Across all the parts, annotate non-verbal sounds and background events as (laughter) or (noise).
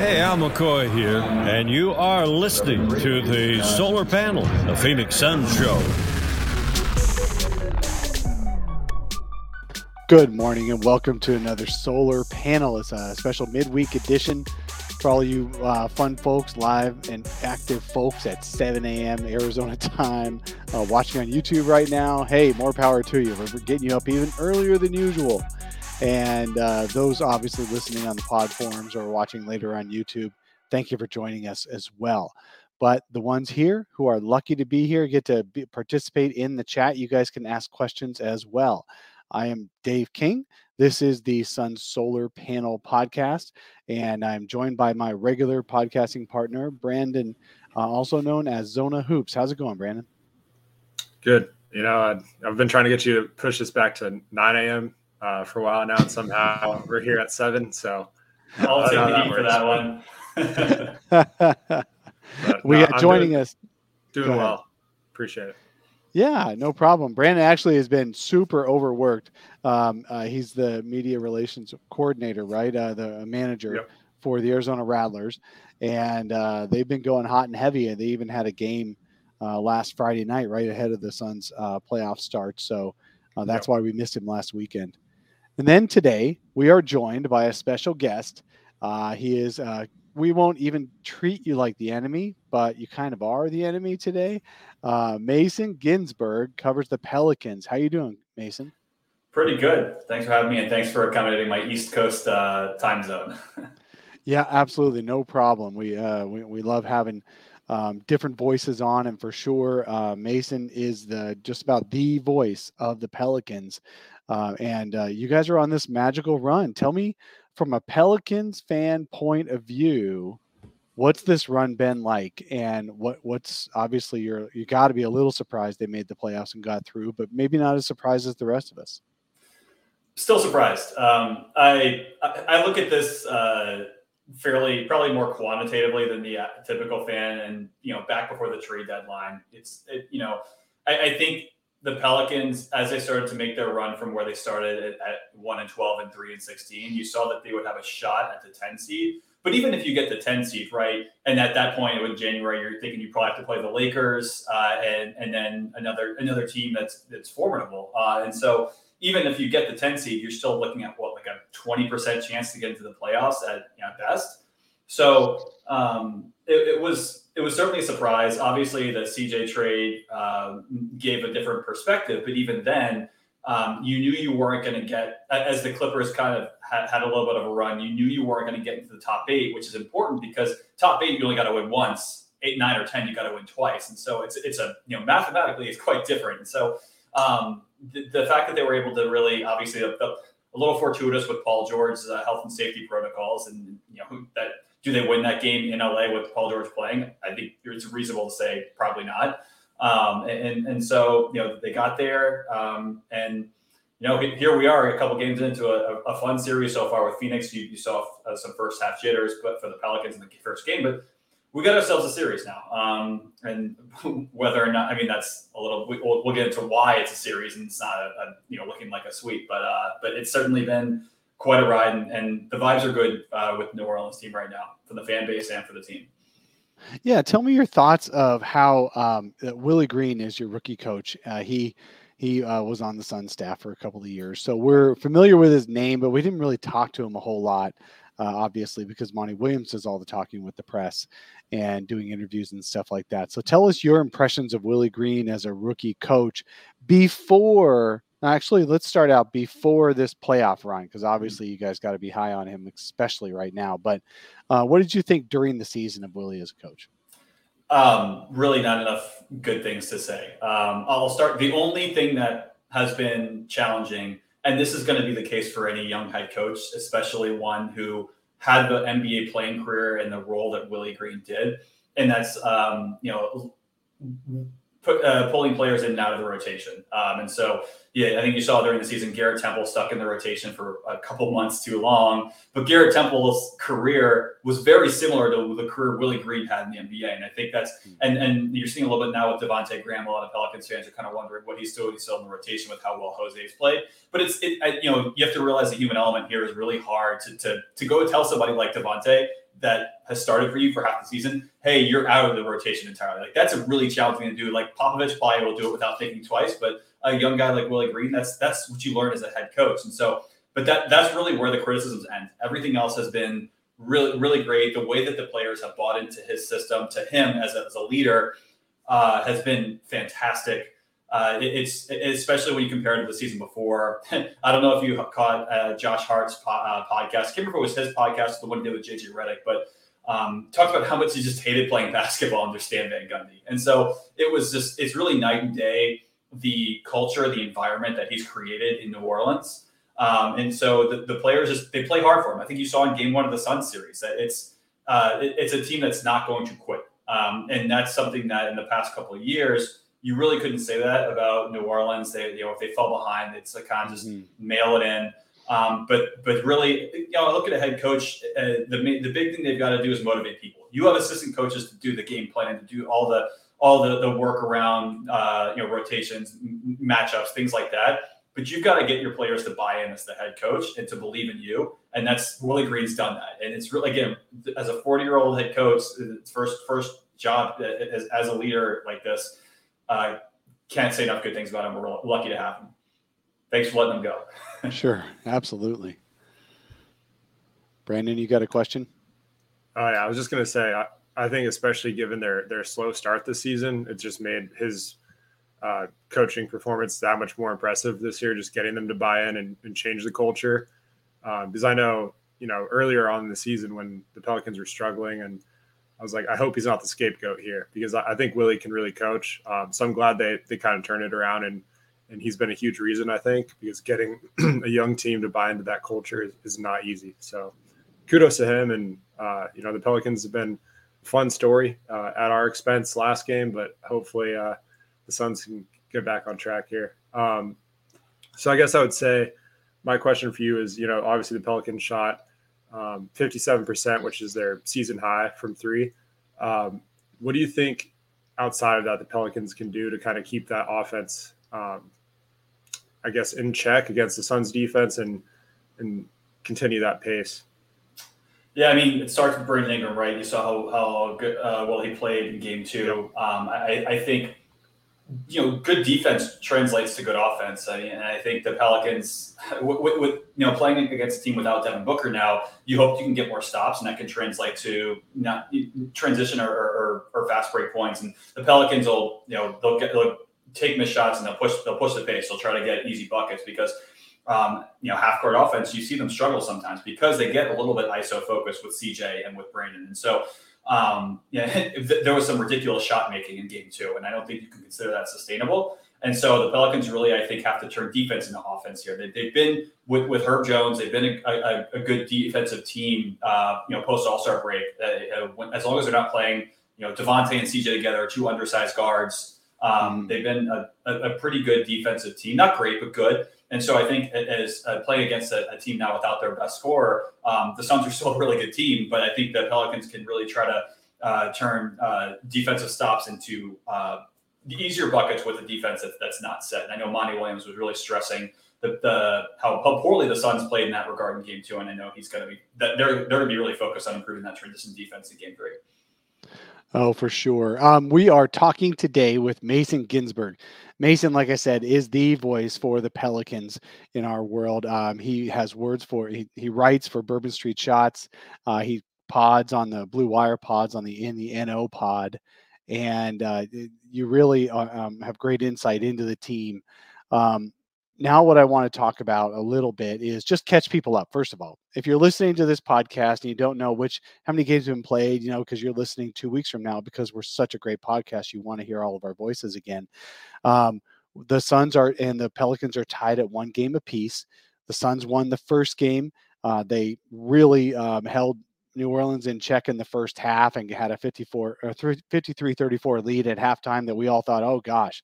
Hey, Al McCoy here, and you are listening to the Solar Panel, the Phoenix Sun Show. Good morning and welcome to another Solar Panel. It's a special midweek edition for all you uh, fun folks, live and active folks at 7 a.m. Arizona time, uh, watching on YouTube right now. Hey, more power to you. We're getting you up even earlier than usual. And uh, those obviously listening on the pod forums or watching later on YouTube, thank you for joining us as well. But the ones here who are lucky to be here get to be, participate in the chat. You guys can ask questions as well. I am Dave King. This is the Sun Solar Panel podcast, and I'm joined by my regular podcasting partner, Brandon, uh, also known as Zona Hoops. How's it going, Brandon? Good. You know, I've been trying to get you to push this back to 9 a.m uh, for a while now, and somehow we're here at seven. So I'll take the heat for that one. but, (laughs) we got joining doing, us. Doing well. Appreciate it. Yeah, no problem. Brandon actually has been super overworked. Um, uh, he's the media relations coordinator, right? Uh, the manager yep. for the Arizona Rattlers, and uh, they've been going hot and heavy. And they even had a game uh, last Friday night, right ahead of the Suns' uh, playoff start. So uh, that's yep. why we missed him last weekend. And then today we are joined by a special guest. Uh, he is. Uh, we won't even treat you like the enemy, but you kind of are the enemy today. Uh, Mason Ginsberg covers the Pelicans. How you doing, Mason? Pretty good. Thanks for having me, and thanks for accommodating my East Coast uh, time zone. (laughs) yeah, absolutely, no problem. We uh, we, we love having um, different voices on, and for sure, uh, Mason is the just about the voice of the Pelicans. Uh, and uh, you guys are on this magical run. Tell me, from a Pelicans fan point of view, what's this run been like? And what what's obviously you're you got to be a little surprised they made the playoffs and got through, but maybe not as surprised as the rest of us. Still surprised. Um, I I look at this uh, fairly probably more quantitatively than the uh, typical fan, and you know back before the trade deadline, it's it, you know I, I think the Pelicans, as they started to make their run from where they started at, at, 1 and 12 and 3 and 16, you saw that they would have a shot at the 10 seed. But even if you get the 10 seed, right, and at that point in January, you're thinking you probably have to play the Lakers uh, and and then another another team that's that's formidable. Uh, and so even if you get the 10 seed, you're still looking at what like a 20% chance to get into the playoffs at you know, best. So um, it, it was it was certainly a surprise. Obviously, the CJ trade um, gave a different perspective, but even then, um, you knew you weren't going to get, as the Clippers kind of had, had, a little bit of a run, you knew you weren't going to get into the top eight, which is important because top eight, you only got to win once. Eight, nine, or 10, you got to win twice. And so it's, it's a, you know, mathematically, it's quite different. And so um, the, the, fact that they were able to really, obviously, a, a little fortuitous with Paul George's uh, health and safety protocols and, you know, that do they win that game in LA with Paul George playing? I think it's reasonable to say probably not. Um, and and so you know they got there, um, and you know here we are, a couple games into a, a fun series so far with Phoenix. You, you saw uh, some first half jitters, but for the Pelicans in the first game, but we got ourselves a series now. Um, and (laughs) whether or not, I mean, that's a little. We, will we'll get into why it's a series and it's not a, a you know looking like a sweep, but uh, but it's certainly been quite a ride, and, and the vibes are good uh, with New Orleans team right now for the fan base and for the team. Yeah, tell me your thoughts of how um, Willie Green is your rookie coach. Uh, he he uh, was on the Sun staff for a couple of years, so we're familiar with his name, but we didn't really talk to him a whole lot, uh, obviously, because Monty Williams does all the talking with the press and doing interviews and stuff like that. So tell us your impressions of Willie Green as a rookie coach before Actually, let's start out before this playoff run because mm-hmm. obviously you guys got to be high on him, especially right now. But uh, what did you think during the season of Willie as a coach? Um, really, not enough good things to say. Um, I'll start. The only thing that has been challenging, and this is going to be the case for any young head coach, especially one who had the NBA playing career and the role that Willie Green did, and that's um, you know uh, pulling players in and out of the rotation. Um, and so, yeah, I think you saw during the season Garrett Temple stuck in the rotation for a couple months too long. But Garrett Temple's career was very similar to the career Willie Green had in the NBA. And I think that's hmm. and and you're seeing a little bit now with Devonte Graham. A lot of Pelicans fans are kind of wondering what he's doing. He's still in the rotation with how well Jose's played. But it's it, I, you know you have to realize the human element here is really hard to to to go tell somebody like Devonte that has started for you for half the season, hey, you're out of the rotation entirely. Like that's a really challenging thing to do. Like Popovich probably will do it without thinking twice, but a young guy like Willie Green, that's that's what you learn as a head coach. And so, but that that's really where the criticisms end. Everything else has been really really great. The way that the players have bought into his system, to him as a, as a leader, uh, has been fantastic. Uh, it, it's especially when you compare it to the season before. (laughs) I don't know if you caught uh, Josh Hart's po- uh, podcast. I can't remember it was his podcast, the one he did with JJ Redick, but um, talked about how much he just hated playing (laughs) basketball under Stan Van Gundy. And so it was just, it's really night and day the culture, the environment that he's created in New Orleans. Um, and so the, the players just, they play hard for him. I think you saw in game one of the Sun series that it's, uh, it, it's a team that's not going to quit. Um, and that's something that in the past couple of years, you really couldn't say that about New Orleans. They, you know, if they fell behind, it's a kind of just mm-hmm. mail it in. Um, but but really, you know, I look at a head coach. Uh, the the big thing they've got to do is motivate people. You have assistant coaches to do the game plan, to do all the all the the work around uh, you know rotations, matchups, things like that. But you've got to get your players to buy in as the head coach and to believe in you. And that's Willie Green's done that. And it's really again as a 40 year old head coach, first first job as, as a leader like this uh, can't say enough good things about him. We're lucky to have him. Thanks for letting him go. (laughs) sure, absolutely. Brandon, you got a question? Oh yeah, I was just gonna say, I, I think especially given their their slow start this season, it just made his uh, coaching performance that much more impressive this year. Just getting them to buy in and, and change the culture, uh, because I know you know earlier on in the season when the Pelicans were struggling and I was like, I hope he's not the scapegoat here because I, think Willie can really coach. Um, so I'm glad they they kind of turned it around and and he's been a huge reason I think because getting (clears throat) a young team to buy into that culture is, is not easy. So kudos to him and uh, you know the Pelicans have been a fun story uh, at our expense last game, but hopefully uh, the Suns can get back on track here. Um, so I guess I would say my question for you is you know obviously the Pelicans shot um, 57%, which is their season high from three. Um, what do you think outside of that the Pelicans can do to kind of keep that offense, um, I guess, in check against the Suns defense and and continue that pace? Yeah, I mean, it starts with Brandon Ingram, right? You saw how, how good, uh, well he played in game two. Yep. Um, I, I think you know, good defense translates to good offense. I mean, and I think the Pelicans, (laughs) with, with, you know playing against a team without Devin Booker now, you hope you can get more stops, and that can translate to not transition or, or, or fast break points. And the Pelicans will, you know, they'll get they'll take missed shots and they'll push they'll push the pace. They'll try to get easy buckets because. Um, you know, half court offense, you see them struggle sometimes because they get a little bit ISO focused with CJ and with Brandon. And so um, yeah, (laughs) there was some ridiculous shot making in game two, and I don't think you can consider that sustainable. And so the Pelicans really, I think, have to turn defense into offense here. They, have been with, with Herb Jones. They've been a, a, a good defensive team, uh, you know, post All Star break. Uh, uh as long as they're not playing, you know, Devonte and CJ together, two undersized guards. Um, mm-hmm. they've been a, a, pretty good defensive team. Not great, but good. And so I think as uh, playing against a, a, team now without their best scorer, um, the Suns are still a really good team, but I think the Pelicans can really try to uh, turn uh, defensive stops into uh, easier buckets with a defense that, that's not set. And I know Monty Williams was really stressing the, the how, how poorly the Suns played in that regard in game two, and I know he's going to be that they're they're going to be really focused on improving that transition defense in game three. Oh, for sure. Um, we are talking today with Mason Ginsberg. Mason, like I said, is the voice for the Pelicans in our world. Um, he has words for he, he writes for Bourbon Street Shots. Uh, he pods on the Blue Wire pods on the in the NO pod, and uh, you really uh, um, have great insight into the team. Um, now what i want to talk about a little bit is just catch people up first of all. If you're listening to this podcast and you don't know which how many games have been played you know because you're listening two weeks from now because we're such a great podcast you want to hear all of our voices again. Um, the suns are and the pelicans are tied at one game apiece. The suns won the first game. Uh, they really um, held New Orleans in check in the first half and had a 54 or 53 34 lead at halftime that we all thought, oh gosh,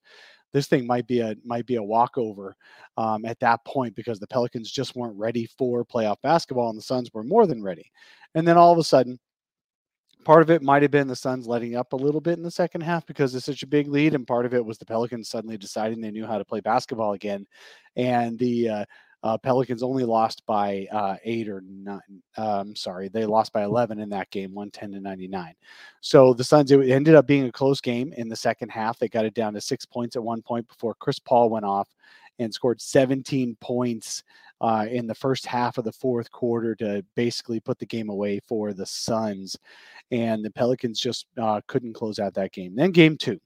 this thing might be a might be a walkover um, at that point because the Pelicans just weren't ready for playoff basketball and the Suns were more than ready. And then all of a sudden, part of it might have been the Suns letting up a little bit in the second half because it's such a big lead, and part of it was the Pelicans suddenly deciding they knew how to play basketball again. And the uh, Uh, Pelicans only lost by uh, eight or nine. Um, sorry, they lost by 11 in that game, 110 to 99. So the Suns, it ended up being a close game in the second half. They got it down to six points at one point before Chris Paul went off and scored 17 points uh, in the first half of the fourth quarter to basically put the game away for the Suns. And the Pelicans just uh, couldn't close out that game. Then game two.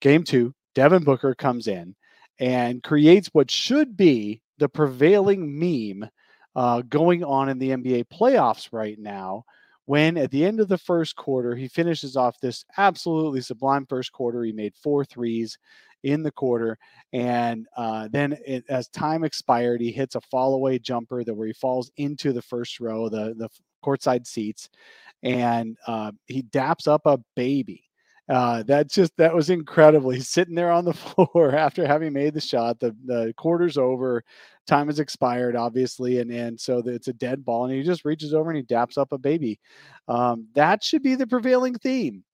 Game two, Devin Booker comes in and creates what should be the prevailing meme uh, going on in the NBA playoffs right now. When at the end of the first quarter, he finishes off this absolutely sublime first quarter. He made four threes in the quarter. And uh, then it, as time expired, he hits a fall away jumper that where he falls into the first row, the, the courtside seats, and uh, he daps up a baby uh, that just that was incredible. He's sitting there on the (laughs) floor after having made the shot. The the quarter's over, time has expired, obviously, and and so it's a dead ball, and he just reaches over and he daps up a baby. Um, that should be the prevailing theme.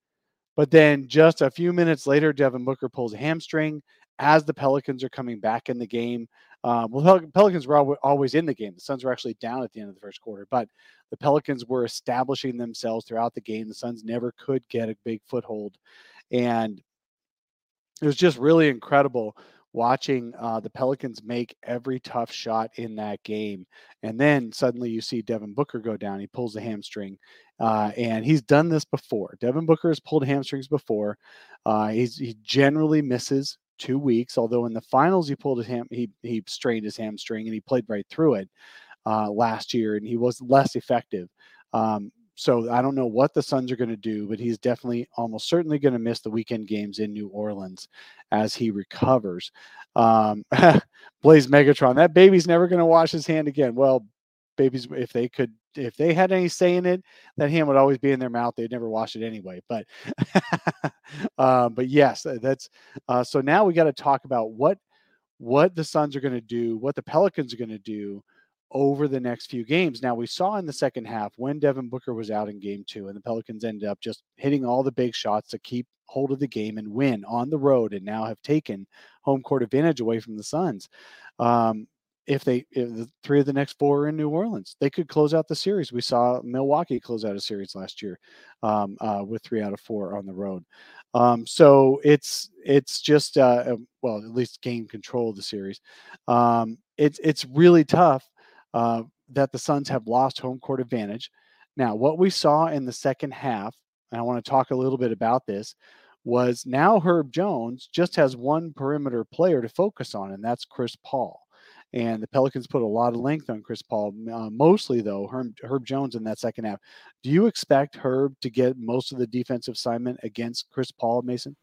But then just a few minutes later, Devin Booker pulls a hamstring as the Pelicans are coming back in the game. Uh, well, Pelicans were always in the game. The Suns were actually down at the end of the first quarter, but the Pelicans were establishing themselves throughout the game. The Suns never could get a big foothold, and it was just really incredible watching uh, the Pelicans make every tough shot in that game. And then suddenly you see Devin Booker go down. He pulls a hamstring, uh, and he's done this before. Devin Booker has pulled hamstrings before. Uh, he generally misses two weeks. Although in the finals he pulled his ham, he he strained his hamstring and he played right through it uh, last year, and he was less effective. Um, so I don't know what the Suns are going to do, but he's definitely almost certainly going to miss the weekend games in New Orleans as he recovers. Um, (laughs) Blaze Megatron, that baby's never going to wash his hand again. Well, babies, if they could if they had any say in it, that hand would always be in their mouth. They'd never wash it anyway. But, (laughs) uh, but yes, uh, that's uh, so. Now we got to talk about what what the Suns are going to do, what the Pelicans are going to do over the next few games. Now we saw in the second half when Devin Booker was out in Game Two, and the Pelicans ended up just hitting all the big shots to keep hold of the game and win on the road, and now have taken home court advantage away from the Suns. Um, if they if the three of the next four are in New Orleans, they could close out the series. We saw Milwaukee close out a series last year um, uh, with three out of four on the road. Um, so it's it's just uh, um, well at least gain control of the series. Um, it's it's really tough uh, that the Suns have lost home court advantage. Now, what we saw in the second half, and I want to talk a little bit about this, was now Herb Jones just has one perimeter player to focus on, and that's Chris Paul and the Pelicans put a lot of length on Chris Paul. Uh, mostly though, Herb, Herb, Jones in that second half. Do you expect Herb to get most of the defensive assignment against Chris Paul, Mason?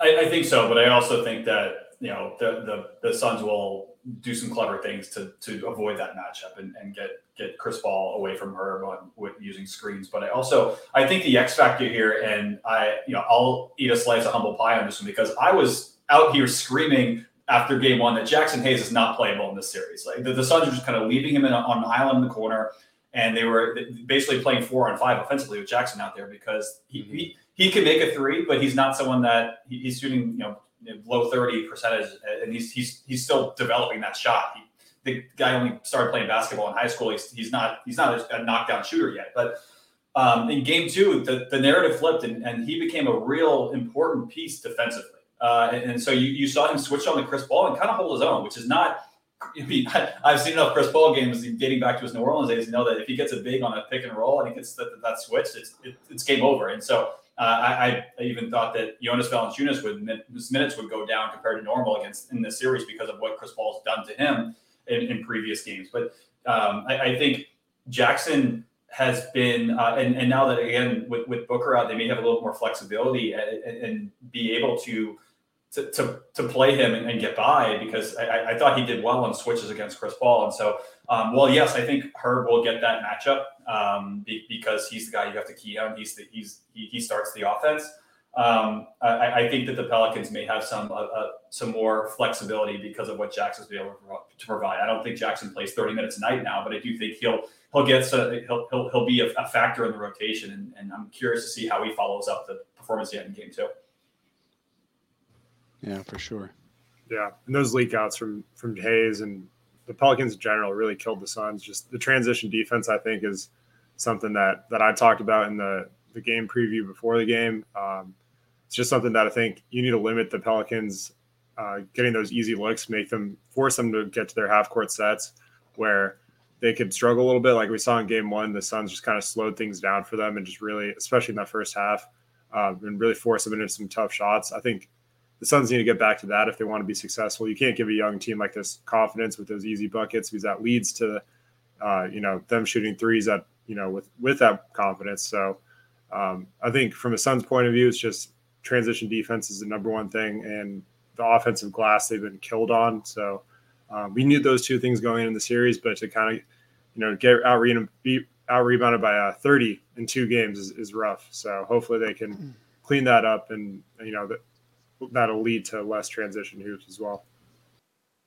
I, I think so, but I also think that you know the the, the Suns will do some clever things to to avoid that matchup and, and get get Chris Paul away from Herb on with using screens. But I also I think the X factor here, and I you know I'll eat a slice of humble pie on this one because I was out here screaming after game one that Jaxson Hayes is not playable in this series. Like the, the Suns are just kind of leaving him in, on an island in the corner, and they were basically playing four on five offensively with Jaxson out there because he, mm-hmm. he, he can make a three, but he's not someone that he, he's shooting you know low thirty percentage, and he's he's he's still developing that shot. He, the guy only started playing basketball in high school. He's he's not he's not a, a knockdown shooter yet, but. Um, in game two, the, the narrative flipped and, and he became a real important piece defensively. Uh, and, and, so you, you saw him switch on the Chris Paul and kind of hold his own, which is not. (laughs) I mean, I've seen enough Chris Paul games dating back to his New Orleans days to know that if he gets a big on a pick and roll and he gets that, that switch, it's it, it's game over. And so uh, I, I, even thought that Jonas Valanciunas would his minutes would go down compared to normal against in this series because of what Chris Paul's done to him in, in previous games. But um, I, I, think Jaxson has been, uh, and, and now that again with, with Booker out, they may have a little more flexibility and, and be able to to, to, to play him and, and, get by because I, I, thought he did well on switches against Chris Paul. And so, um, well, yes, I think Herb will get that matchup um, be, because he's the guy you have to key on. He's the, he's he, he starts the offense. Um, I, I, think that the Pelicans may have some uh, uh, some more flexibility because of what Jaxson's be able to provide. I don't think Jaxson plays 30 minutes a night now, but I do think he'll he'll get so he'll he'll, he'll be a, a factor in the rotation, and, and I'm curious to see how he follows up the performance he had in game two. Yeah, for sure. Yeah, and those leakouts from from Hayes and the Pelicans in general really killed the Suns. Just the transition defense, I think, is something that that I talked about in the the game preview before the game. Um, it's just something that I think you need to limit the Pelicans uh, getting those easy looks, make them force them to get to their half court sets where they could struggle a little bit. Like we saw in game one, the Suns just kind of slowed things down for them and just really, especially in that first half, um, and really force them into some tough shots. I think the Suns need to get back to that if they want to be successful. You can't give a young team like this confidence with those easy buckets because that leads to, uh, you know, them shooting threes at you know with with that confidence. So um, I think from a Suns point of view, it's just transition defense is the number one thing, and the offensive glass they've been killed on. So um, we knew those two things going in the series, but to kind of you know get out be out rebounded by uh, 30 in two games is, is rough. So hopefully they can clean that up, and you know that that'll lead to less transition hoops as well.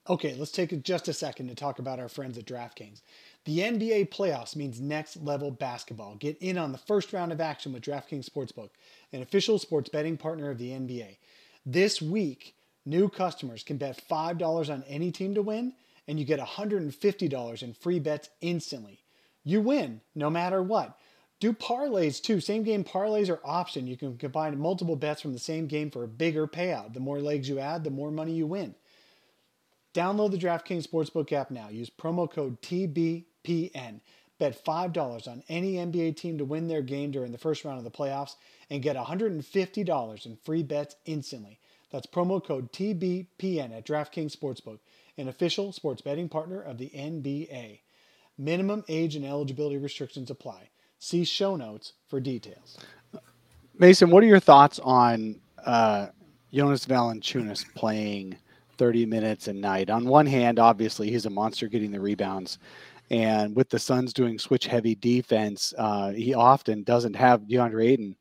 Okay, let's take just a second to talk about our friends at DraftKings. The NBA playoffs means next level basketball. Get in on the first round of action with DraftKings Sportsbook, an official sports betting partner of the NBA. This week, new customers can bet $5 on any team to win, and you get $150 in free bets instantly. You win no matter what. Do parlays too. Same game parlays are option. You can combine multiple bets from the same game for a bigger payout. The more legs you add, the more money you win. Download the DraftKings Sportsbook app now. Use promo code TBPN. Bet $5 on any NBA team to win their game during the first round of the playoffs and get $150 in free bets instantly. That's promo code TBPN at DraftKings Sportsbook, an official sports betting partner of the NBA. Minimum age and eligibility restrictions apply. See show notes for details. Mason, what are your thoughts on uh, Jonas Valanciunas playing 30 minutes a night? On one hand, obviously he's a monster getting the rebounds, and with the Suns doing switch heavy defense, uh, he often doesn't have DeAndre Ayton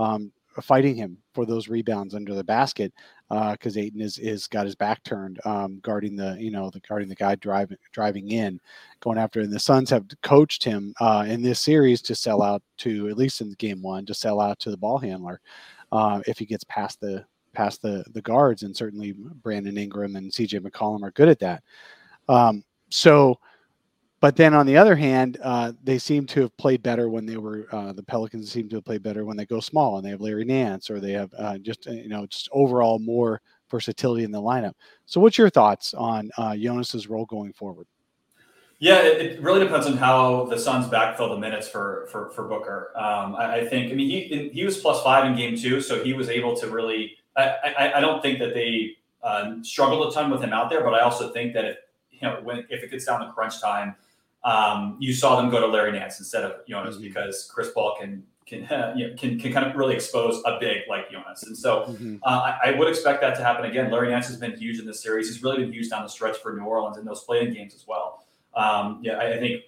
um, fighting him for those rebounds under the basket because uh, Ayton is is got his back turned, um, guarding the you know the guarding the guy driving driving in, going after. And the Suns have coached him uh, in this series to sell out to at least in game one to sell out to the ball handler uh, if he gets past the past the the guards. And certainly Brandon Ingram and C.J. McCollum are good at that. Um, so but then on the other hand, uh, they seem to have played better when they were uh, the Pelicans seem to have played better when they go small and they have Larry Nance or they have uh, just uh, you know just overall more versatility in the lineup. So, what's your thoughts on uh, Jonas's role going forward? Yeah, it, it, really depends on how the Suns backfill the minutes for for, for Booker. Um, I, I, think. I mean, he he was plus five in game two, so he was able to really. I I, I don't think that they uh, struggled a ton with him out there, but I also think that if you know when if it gets down to crunch time um, you saw them go to Larry Nance instead of Jonas mm-hmm. because Chris Paul can can, (laughs) you know, can can kind of really expose a big like Jonas, and so mm-hmm. uh, I, I, would expect that to happen again. Larry Nance has been huge in this series. He's really been huge down the stretch for New Orleans in those playing games as well. Um, yeah, I, I, think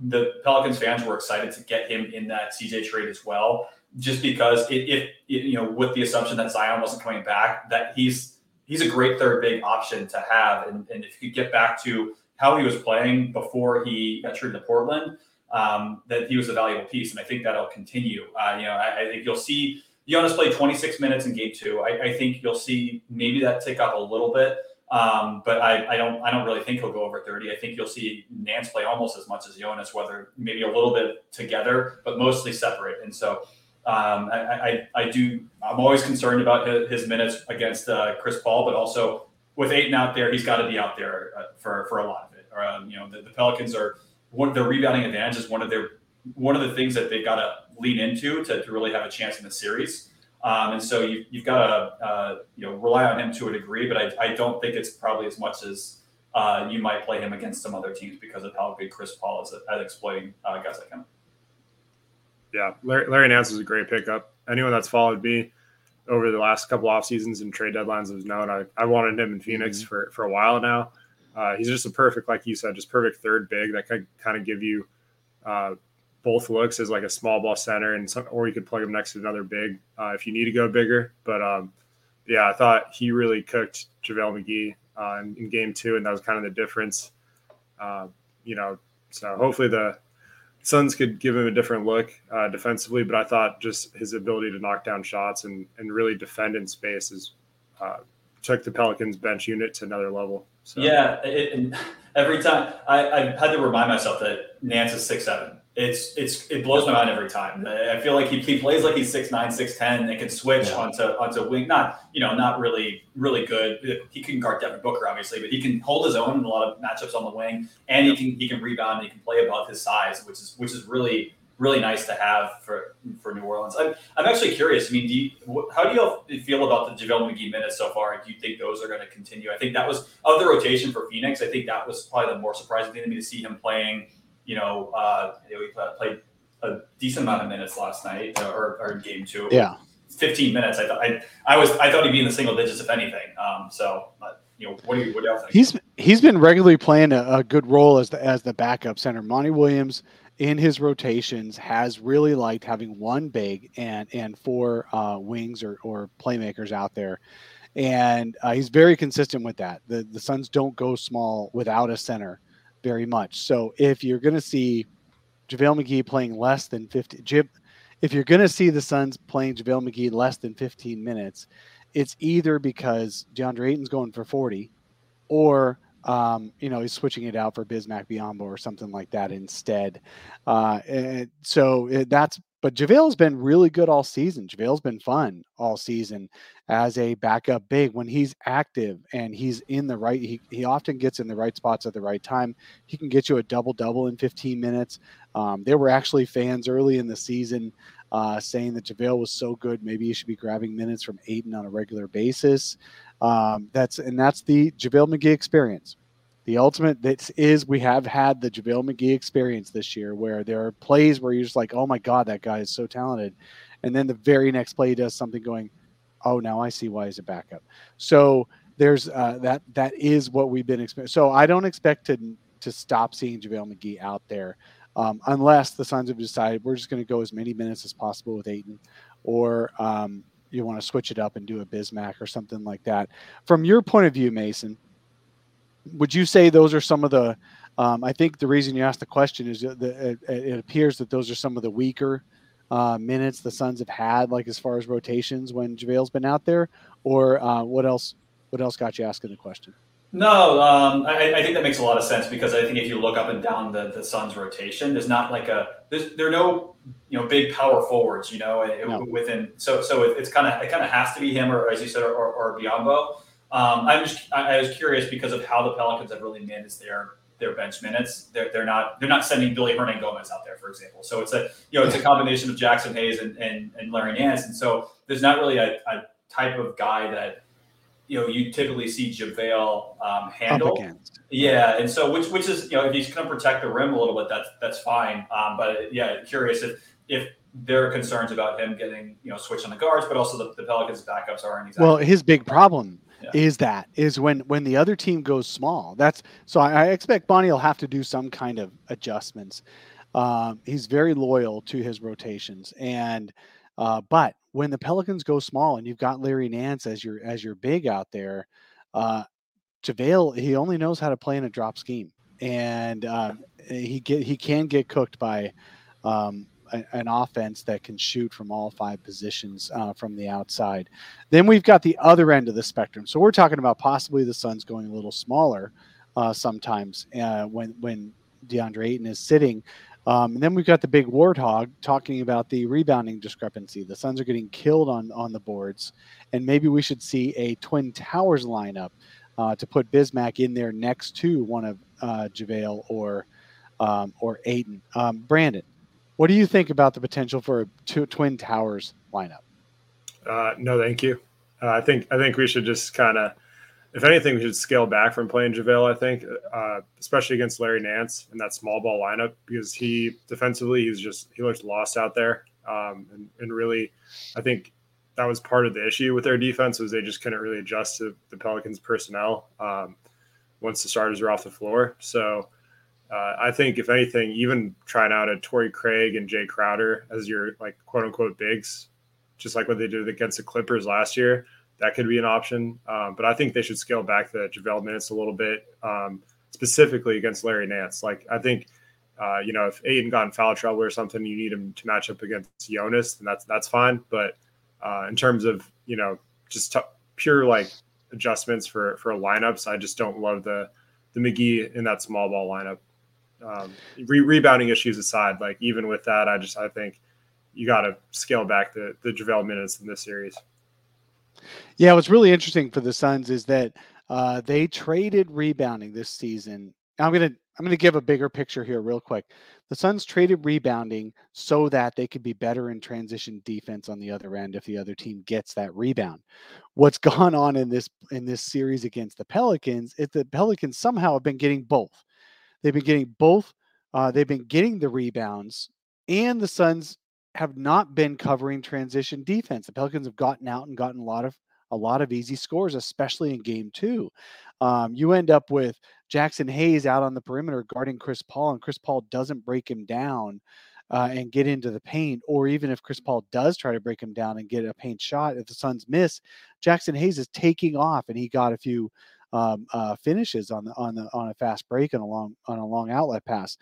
the Pelicans fans were excited to get him in that CJ trade as well, just because if you know with the assumption that Zion wasn't coming back, that he's he's a great third big option to have, and, and if you could get back to how he was playing before he got traded to Portland, um, that he was a valuable piece, and I think that'll continue. Uh, you know, I, I, think you'll see Jonas play 26 minutes in Game Two. I, I, think you'll see maybe that tick up a little bit, um, but I, I, don't. I don't really think he'll go over 30. I think you'll see Nance play almost as much as Jonas, whether maybe a little bit together, but mostly separate. And so. Um, I, I, I, do. I'm always concerned about his, his minutes against uh, Chris Paul, but also with Ayton out there, he's got to be out there uh, for for a lot of it. Or, um, you know, the, the, Pelicans are one their rebounding advantage is one of their one of the things that they've got to lean into to, to really have a chance in the series. Um, and so you, have got to uh, you know rely on him to a degree, but I, I don't think it's probably as much as uh, you might play him against some other teams because of how good Chris Paul is at, at exploiting uh, guys like him. Yeah, Larry, Larry Nance is a great pickup. Anyone that's followed me over the last couple off seasons and trade deadlines has known I, I wanted him in Phoenix mm-hmm. for, for a while now. Uh, he's just a perfect, like you said, just perfect third big that could kind of give you uh, both looks as like a small ball center, and some, or you could plug him next to another big uh, if you need to go bigger. But um, yeah, I thought he really cooked JaVale McGee uh, in, in, game two, and that was kind of the difference. Uh, you know, so hopefully the Suns could give him a different look uh, defensively, but I thought just his ability to knock down shots and, and really defend in space is uh, took the Pelicans bench unit to another level. So. Yeah, it, every time I, I had to remind myself that Nance is six seven. It's it's it blows my mind every time. I feel like he, he plays like he's six nine, six ten, and can switch yeah. onto onto wing. Not you know not really really good. He can guard Devin Booker obviously, but he can hold his own in a lot of matchups on the wing, and he can he can rebound. And he can play above his size, which is which is really really nice to have for for New Orleans. I'm, I'm actually curious. I mean, do you, how do you feel about the JaVale McGee minutes so far? Do you think those are going to continue? I think that was of the rotation for Phoenix. I think that was probably the more surprising thing to me to see him playing. You know, uh, he played a decent amount of minutes last night uh, or, or game two. Yeah. 15 minutes. I thought I, I was I thought he'd be in the single digits if anything. Um, so but, you know, what do you what do you think? He's he's been regularly playing a, a, good role as the as the backup center. Monty Williams in his rotations has really liked having one big and and four uh, wings or, or playmakers out there, and uh, he's very consistent with that. The the Suns don't go small without a center very much. So if you're going to see JaVale McGee playing less than 50, if you're going to see the Suns playing JaVale McGee less than 15 minutes, it's either because DeAndre Ayton's going for 40 or um, you know, he's switching it out for Bismack Biyombo or something like that instead. Uh, so it, that's, but JaVale's been really good all season. JaVale's been fun all season as a backup big when he's active and he's in the right. He, he often gets in the right spots at the right time. He can get you a double double in 15 minutes. Um, there were actually fans early in the season uh, saying that JaVale was so good, maybe he should be grabbing minutes from Ayton on a regular basis. Um, that's and that's the JaVale McGee experience. The ultimate is we have had the JaVale McGee experience this year where there are plays where you're just like, oh my God, that guy is so talented. And then the very next play he does something going, oh, now I see why he's a backup. So there's uh, that that is what we've been experiencing. So I don't expect to to stop seeing JaVale McGee out there um, unless the Suns have decided we're just going to go as many minutes as possible with Ayton or um, you want to switch it up and do a Bismack or something like that. From your point of view, Mason, would you say those are some of the? Um, I think the reason you asked the question is that it, it appears that those are some of the weaker uh, minutes the Suns have had, like as far as rotations when JaVale's been out there, or uh, what else? What else got you asking the question? No, um, I, I, think that makes a lot of sense because I think if you look up and down the, the Suns rotation, there's not like a there's there are no you know big power forwards, you know, no. within so so it, it's kind of it kind of has to be him or as you said or, or, or Biyombo. Um, I'm just I, I, was curious because of how the Pelicans have really managed their their bench minutes. They're, they're not they're not sending Willy Hernangomez out there, for example. So it's a you know it's a combination of Jaxson Hayes and and, and Larry Nance, and so there's not really a, a type of guy that you know you typically see JaVale um, handle. Yeah, and so which which is you know if he's going to protect the rim a little bit, that's that's fine. Um, but yeah, curious if if there are concerns about him getting you know switched on the guards, but also the, the Pelicans' backups aren't exactly. Well, his big problem yeah. is that is when when the other team goes small. That's so I, I expect Monty will have to do some kind of adjustments. Um, he's very loyal to his rotations, and uh, but when the Pelicans go small and you've got Larry Nance as your as your big out there, uh, JaVale he only knows how to play in a drop scheme, and um, he get he can get cooked by um, a, an offense that can shoot from all five positions uh, from the outside. Then we've got the other end of the spectrum. So we're talking about possibly the Suns going a little smaller uh, sometimes uh, when when DeAndre Ayton is sitting. Um, and then we've got the big warthog talking about the rebounding discrepancy. The Suns are getting killed on on the boards, and maybe we should see a Twin Towers lineup uh, to put Bismack in there next to one of uh, JaVale or um, or Ayton. Um, Brandon, what do you think about the potential for a two, Twin Towers lineup? Uh, no, thank you. Uh, I think I think we should just kind of if anything, we should scale back from playing JaVale, I think, uh, especially against Larry Nance in that small ball lineup because he defensively, he's just, he looks lost out there. Um, and, and really, I think that was part of the issue with their defense was they just couldn't really adjust to the Pelicans personnel um, once the starters were off the floor. So uh, I think if anything, even trying out a Torrey Craig and Jae Crowder as your like quote unquote bigs, just like what they did against the Clippers last year, that could be an option. Um, but I think they should scale back the JaVale minutes a little bit, um, specifically against Larry Nance. Like I think, uh, you know, if Ayton got in foul trouble or something, you need him to match up against Jonas, and that's that's fine. But uh, in terms of you know just t- pure like adjustments for for lineups. I just don't love the the McGee in that small ball lineup. Um, re- rebounding issues aside, like even with that, I just I think you got to scale back the the JaVale minutes in this series. Yeah, what's really interesting for the Suns is that uh, they traded rebounding this season. I'm gonna I'm gonna give a bigger picture here real quick. The Suns traded rebounding so that they could be better in transition defense on the other end if the other team gets that rebound. What's (laughs) gone on in this in this series against the Pelicans is the Pelicans somehow have been getting both. They've been getting both. Uh, they've been getting the rebounds, and the Suns have not been covering transition defense. The Pelicans have gotten out and gotten a lot of a lot of easy scores, especially in game two. Um, you end up with Jaxson Hayes out on the perimeter guarding Chris Paul, and Chris Paul doesn't break him down uh, and get into the paint. Or even if Chris Paul does try to break him down and get a paint shot, if the Suns miss, Jaxson Hayes is taking off, and he got a few um, uh, finishes on the on the on a fast break and a long on a long outlet pass.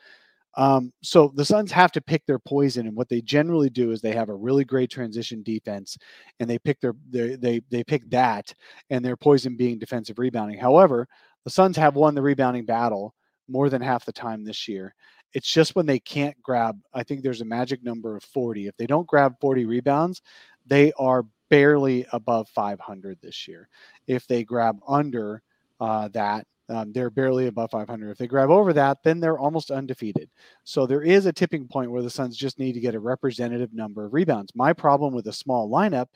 Um, so the Suns have to pick their poison, and what they generally do is they have a really great transition defense, and they pick their, they they pick that, and their poison being defensive rebounding. However, the Suns have won the rebounding battle more than half the time this year. It's just when they can't grab. I think there's a magic number of 40. If they don't grab 40 rebounds, they are barely above 500 this year. If they grab under uh, that, um, they're barely above 500. If they grab over that, then they're almost undefeated. So there is a tipping point where the Suns just need to get a representative number of rebounds. My problem with a small lineup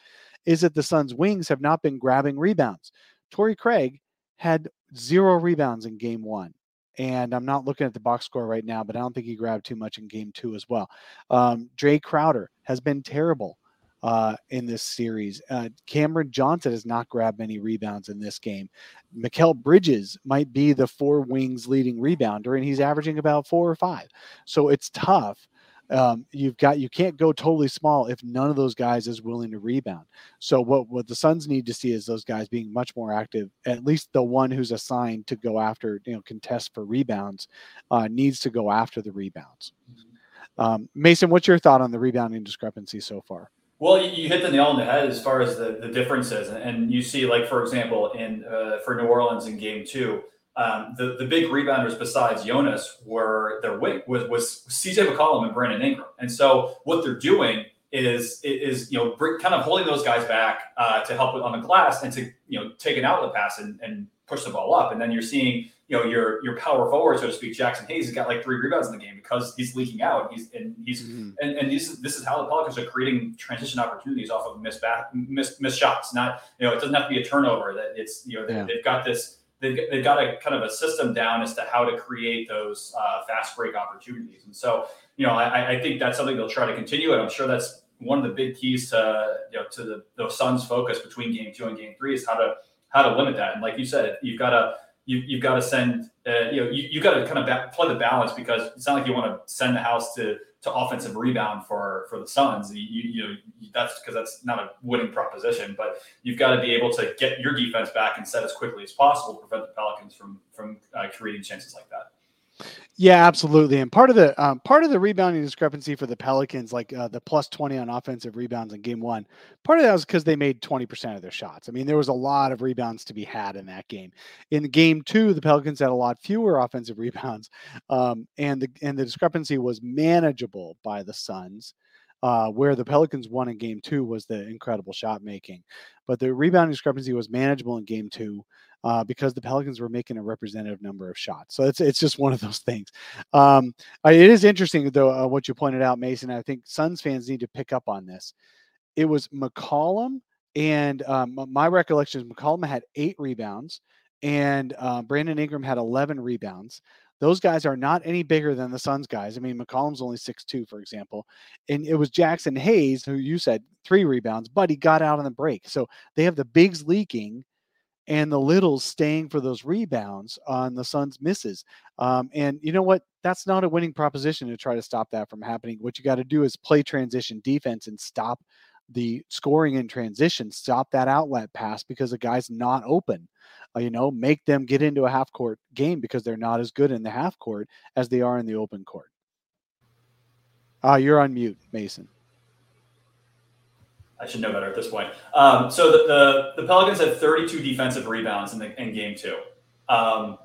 is that the Suns' wings have not been grabbing rebounds. Torrey Craig had zero rebounds in game one. And I'm not looking at the box score right now, but I don't think he grabbed too much in game two as well. Um, Jae Crowder has been terrible uh, in this series. Uh, Cameron Johnson has not grabbed many rebounds in this game. Mikal Bridges might be the four wings leading rebounder, and he's averaging about four or five. So it's tough. Um, you've got you can't go totally small if none of those guys is willing to rebound. So what what the Suns need to see is those guys being much more active. At least the one who's assigned to go after you know contest for rebounds uh, needs to go after the rebounds. Mm-hmm. Um, Mason, what's your thought on the rebounding discrepancy so far? Well, you hit the nail on the head as far as the, the differences, and you see, like for example, in uh, for New Orleans in Game Two, um, the the big rebounders besides Jonas were their wing was was C.J. McCollum and Brandon Ingram, and so what they're doing is is you know kind of holding those guys back uh, to help on the glass and to you know take an outlet pass and, and push the ball up, and then you're seeing you know your your power forward, so to speak, Jaxson Hayes has got like three rebounds in the game because he's leaking out. He's and he's mm-hmm. and, and this this is how the Pelicans are creating transition opportunities off of missed back missed, missed shots. Not you know it doesn't have to be a turnover. That it's you know they, yeah. they've got this. They've, they've got a kind of a system down as to how to create those uh, fast break opportunities. And so, you know, I, I think that's something they'll try to continue. And I'm sure that's one of the big keys to you know to the, the Suns' focus between game two and game three is how to how to limit that. And like you said, you've got to you, you've got to send, uh, you know, you, you got to kind of ba- play the balance because it's not like you want to send the house to to offensive rebound for for the Suns. You, you know, that's because that's not a winning proposition. But you've got to be able to get your defense back and set as quickly as possible to prevent the Pelicans from from uh, creating chances like that. Yeah, absolutely. And part of the um, part of the rebounding discrepancy for the Pelicans, like uh, the plus twenty on offensive rebounds in Game One, part of that was because they made twenty percent of their shots. I mean, there was a lot of rebounds to be had in that game. In Game Two, the Pelicans had a lot fewer offensive (laughs) rebounds, um, and the and the discrepancy was manageable by the Suns. Uh, where the Pelicans won in game two was the incredible shot making. But the rebounding discrepancy was manageable in game two uh, because the Pelicans were making a representative number of shots. So it's it's just one of those things. Um, it is interesting though uh, what you pointed out, Mason. I think Suns fans need to pick up on this. It was McCollum, and um, my recollection is McCollum had eight rebounds, and uh, Brandon Ingram had eleven rebounds. Those guys are not any bigger than the Suns guys. I mean, McCollum's only six two, for example. And it was Jaxson Hayes, who you said three rebounds, but he got out on the break. So they have the bigs leaking and the littles staying for those rebounds on the Suns' misses. Um, and you know what? That's not a winning proposition to try to stop that from happening. What you got to do is play transition defense and stop the scoring in transition, stop that outlet pass because the guy's not open. Uh, you know, make them get into a half court game because they're not as good in the half court as they are in the open court. Uh, you're on mute, Mason. I should know better at this point. Um, so the, the, the Pelicans had 32 defensive rebounds in the in game two. Um,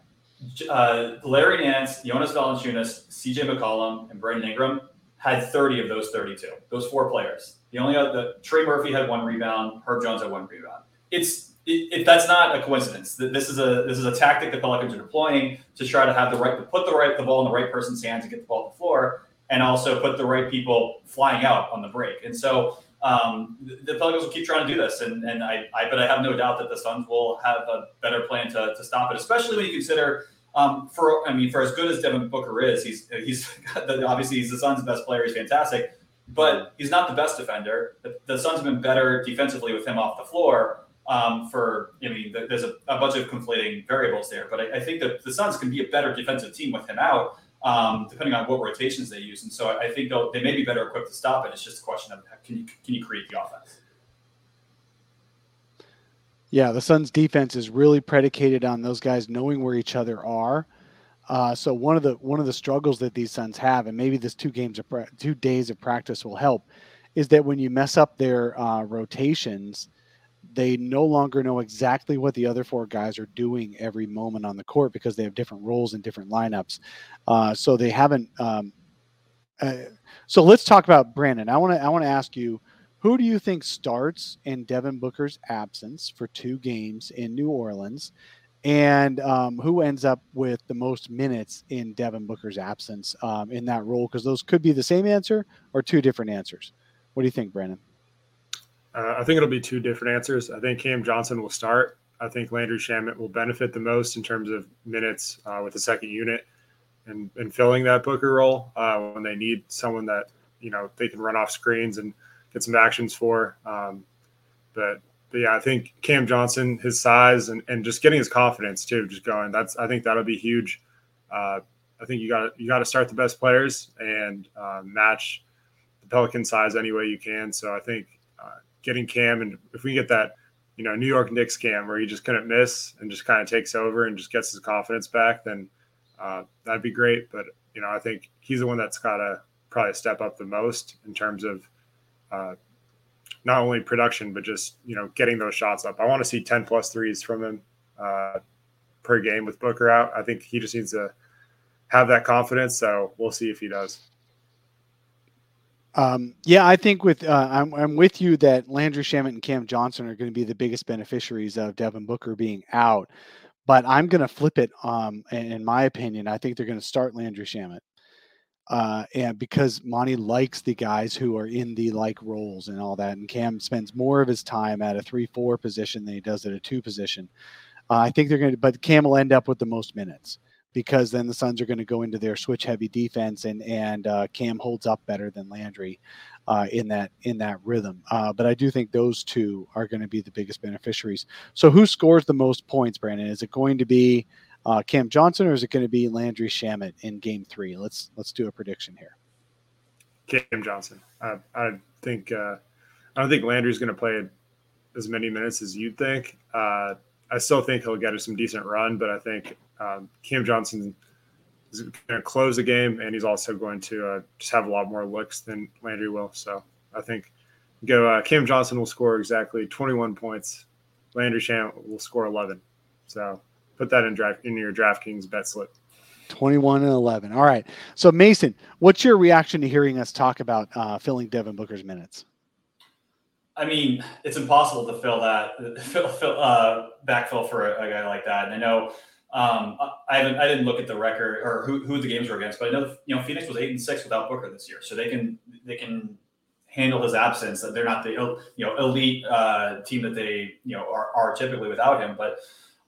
uh, Larry Nance, Jonas Valanciunas, CJ McCollum, and Brandon Ingram had 30 of those 32. Those four players. The only other Trey Murphy had one rebound. Herb Jones had one rebound. It's it, it, that's not a coincidence. This is a this is a tactic the Pelicans are deploying to try to have the right to put the right the ball in the right person's hands and get the ball to the floor, and also put the right people flying out on the break. And so um, the Pelicans will keep trying to do this, and and I, I but I have no doubt that the Suns will have a better plan to, to stop it, especially when you consider. Um, for I mean, for as good as Devin Booker is, he's he's (laughs) obviously he's the Suns' best player. He's fantastic, but he's not the best defender. The, the Suns have been better defensively with him off the floor um, for I mean, there's a, a, bunch of conflating variables there, but I, I, think that the Suns can be a better defensive team with him out, um, depending on what rotations they use. And so I, I think they may be better equipped to stop it. It's just a question of can you can you create the offense. Yeah, the Suns' defense is really predicated on those guys knowing where each other are. Uh, so one of the one of the struggles that these Suns have, and maybe this two games of pra- two days of practice will help, is that when you mess up their uh, rotations, they no longer know exactly what the other four guys are doing every moment on the court because they have different roles and different lineups. Uh, so they haven't. Um, uh, so let's talk about Brandon. I want to I want to ask you, who do you think starts in Devin Booker's absence for two games in New Orleans, and um, who ends up with the most minutes in Devin Booker's absence um, in that role? Because those could be the same answer or two different answers. What do you think, Brandon? Uh, I think it'll be two different answers. I think Cam Johnson will start. I think Landry Shamet will benefit the most in terms of minutes uh, with the second unit and, and filling that Booker role uh, when they need someone that you know they can run off screens and get some actions for. Um, but but yeah, I think Cam Johnson, his size and, and just getting his confidence too, just going. That's I think that'll be huge. Uh, I think you got you got to start the best players and uh, match the Pelican size any way you can. So I think getting Cam, and if we get that, you know, New York Knicks Cam where he just couldn't miss and just kind of takes over and just gets his confidence back, then uh, that'd be great. But you know, I think he's the one that's got to probably step up the most in terms of uh, not only production but just you know getting those shots up. I want to see ten plus threes from him uh, per game with Booker out. I think he just needs to have that confidence. So we'll see if he does. Um, yeah, I think with uh, I'm, I'm with you that Landry Shamet and Cam Johnson are going to be the biggest beneficiaries of Devin Booker being out, but I'm going to flip it. Um, in my opinion, I think they're going to start Landry Shamet, uh, and because Monty likes the guys who are in the like roles and all that, and Cam spends more of his time at a three-four position than he does at a two position. Uh, I think they're going to, but Cam will end up with the most minutes because then the Suns are going to go into their switch heavy defense and and uh, Cam holds up better than Landry uh, in that in that rhythm. Uh, but I do think those two are going to be the biggest beneficiaries. So who scores the most points, Brandon? Is it going to be uh, Cam Johnson or is it going to be Landry Shamet in Game Three? Let's let's do a prediction here. Cam Johnson. I, I think uh, I don't think Landry's going to play as many minutes as you'd think. Uh, I still think he'll get some decent run, but I think um, Cam Johnson is going to close the game, and he's also going to uh, just have a lot more looks than Landry will. So I think go uh, Cam Johnson will score exactly 21 points. Landry Shamet will score 11. So put that in draft in your DraftKings bet slip. 21 and 11. All right. So Mason, what's your reaction to hearing us talk about uh, filling Devin Booker's minutes? I mean, it's impossible to fill that (laughs) fill, fill uh, backfill for a, a, guy like that. And I know um, I haven't I didn't look at the record or who, who the games were against, but I know you know Phoenix was eight and six without Booker this year, so they can they can handle his absence. That they're not the you know elite uh, team that they you know are, are typically without him, but.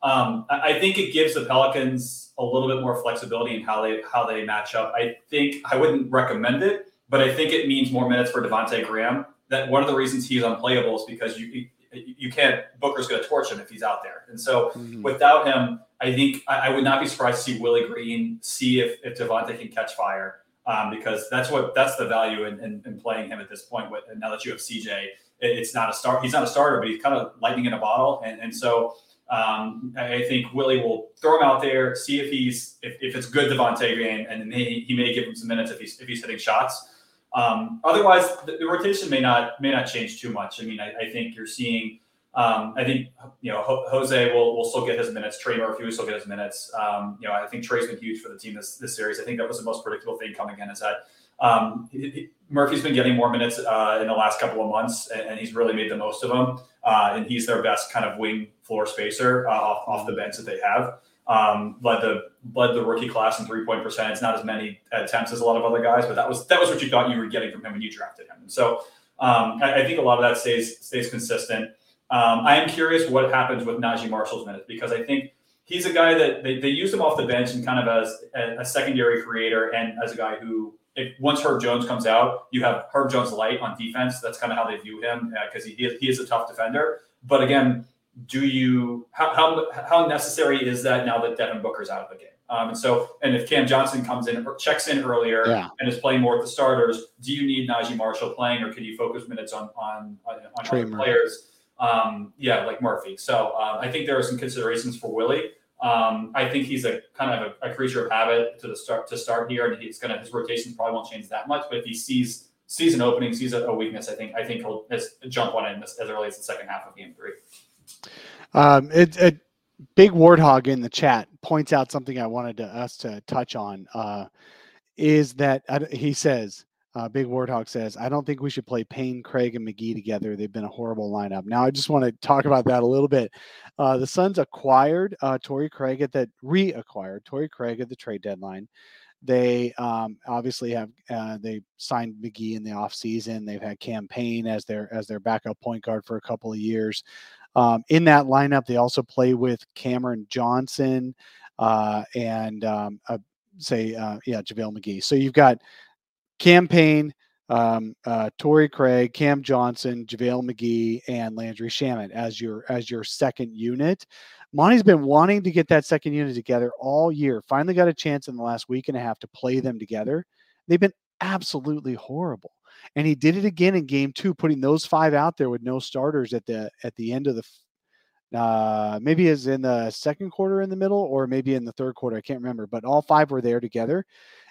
Um, I think it gives the Pelicans a little bit more flexibility in how they how they match up. I think I wouldn't recommend it, but I think it means more minutes for Devonte Graham that one of the reasons he's unplayable is because you you can't Booker's going to torch him if he's out there, and so mm-hmm. without him, I think I, I, would not be surprised to see Willie Green see if if Devonte can catch fire um, because that's what that's the value in, in, in, playing him at this point. With and now that you have CJ, it's not a start. He's not a starter, but he's kind of lightning in a bottle, and and so. Um, I think Willie will throw him out there, see if he's if, if it's good Devonte game, and he, he may give him some minutes if he's if he's hitting shots. Um, otherwise, the, the, rotation may not may not change too much. I mean, I, I think you're seeing. Um, I think you know Jose will, will still get his minutes. Trey Murphy will still get his minutes. Um, you know, I think Trey's been huge for the team this, this series. I think that was the most predictable thing coming in is that um, he, Murphy's been getting more minutes uh, in the last couple of months, and, and, he's really made the most of them. Uh, and he's their best kind of wing floor spacer uh, off, off the bench that they have. Um, led the led the rookie class in three point percentage. Not as many attempts as a lot of other guys, but that was that was what you thought you were getting from him when you drafted him. And so um, I, I, think a lot of that stays stays consistent. Um, I am curious what happens with Naji Marshall's minutes because I think he's a guy that they, they used him off the bench and kind of as a, a secondary creator and as a guy who if once Herb Jones comes out, you have Herb Jones light on defense. That's kind of how they view him because uh, he, he is a tough defender. But again, do you how, how how necessary is that now that Devin Booker's out of the game? Um, and so, and if Cam Johnson comes in, or checks in earlier, yeah. and is playing more with the starters, do you need Naji Marshall playing, or can you focus minutes on on on, on other players? Um, yeah, like Murphy. So um, I think there are some considerations for Willie. Um, I think he's a kind of a, a, creature of habit to the start to start here, and he's gonna his rotation probably won't change that much. But if he sees sees an opening, sees a, a weakness, I think I think he'll jump on it as early as the second half of game three. Um, it, it, Big Warthog in the chat points out something I wanted to, us to touch on. Uh, is that uh, he says, uh, Big Warthog says, I don't think we should play Payne, Craig, and McGee together. They've been a horrible lineup. Now, I just want to talk about that a little bit. Uh, the Suns acquired uh, Torrey Craig at the reacquired Torrey Craig at the trade deadline. They um, obviously have uh, they signed McGee in the offseason. They've had Cam Payne as their as their backup point guard for a couple of years. Um, in that lineup, they also play with Cameron Johnson uh, and um, uh, say, uh, yeah, JaVale McGee. So you've got Cam Payne, um, uh, Torrey Craig, Cam Johnson, JaVale McGee, and Landry Shamet as your as your second unit. Monty's been wanting to get that second unit together all year. Finally got a chance in the last week and a half to play them together. They've been absolutely horrible and he did it again in game two, putting those five out there with no starters at the at the end of the uh maybe is in the second quarter in the middle or maybe in the third quarter i can't remember but all five were there together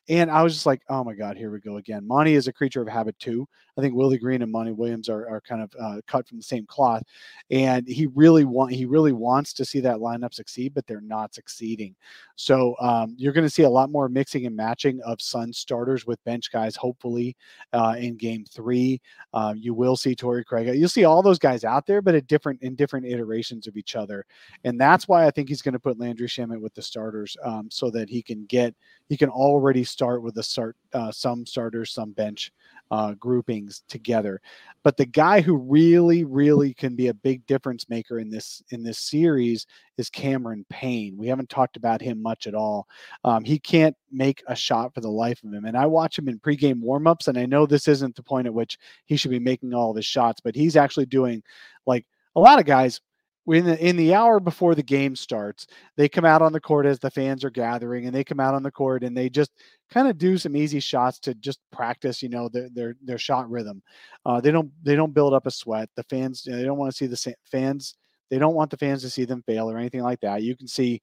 and I was just like, oh my God, here we go again. Monty is a creature of habit too. I think Willie Green and Monty Williams are, are kind of uh, cut from the same cloth. And he really want he really wants to see that lineup succeed, but they're not succeeding. So um, you're going to see a lot more mixing and matching of Sun starters with bench guys, hopefully uh, in game three. Uh, you will see Torrey Craig. You'll see all those guys out there, but at different in different iterations of each other. And that's why I think he's going to put Landry Shamet with the starters um, so that he can get he can already start with a start uh, some starters, some bench uh, groupings together. But the guy who really, really can be a big difference maker in this in this series is Cameron Payne. We haven't talked about him much at all. Um, he can't make a shot for the life of him. And I watch him in pregame warmups, and I know this isn't the point at which he should be making all of his shots, but he's actually doing like a lot of guys in the, in the hour before the game starts, they come out on the court as the fans are gathering, and they come out on the court and they just kind of do some easy shots to just practice, you know, their their their shot rhythm. Uh, they don't they don't build up a sweat. The fans you know, they don't want to see the fans. They don't want the fans to see them fail or anything like that. You can see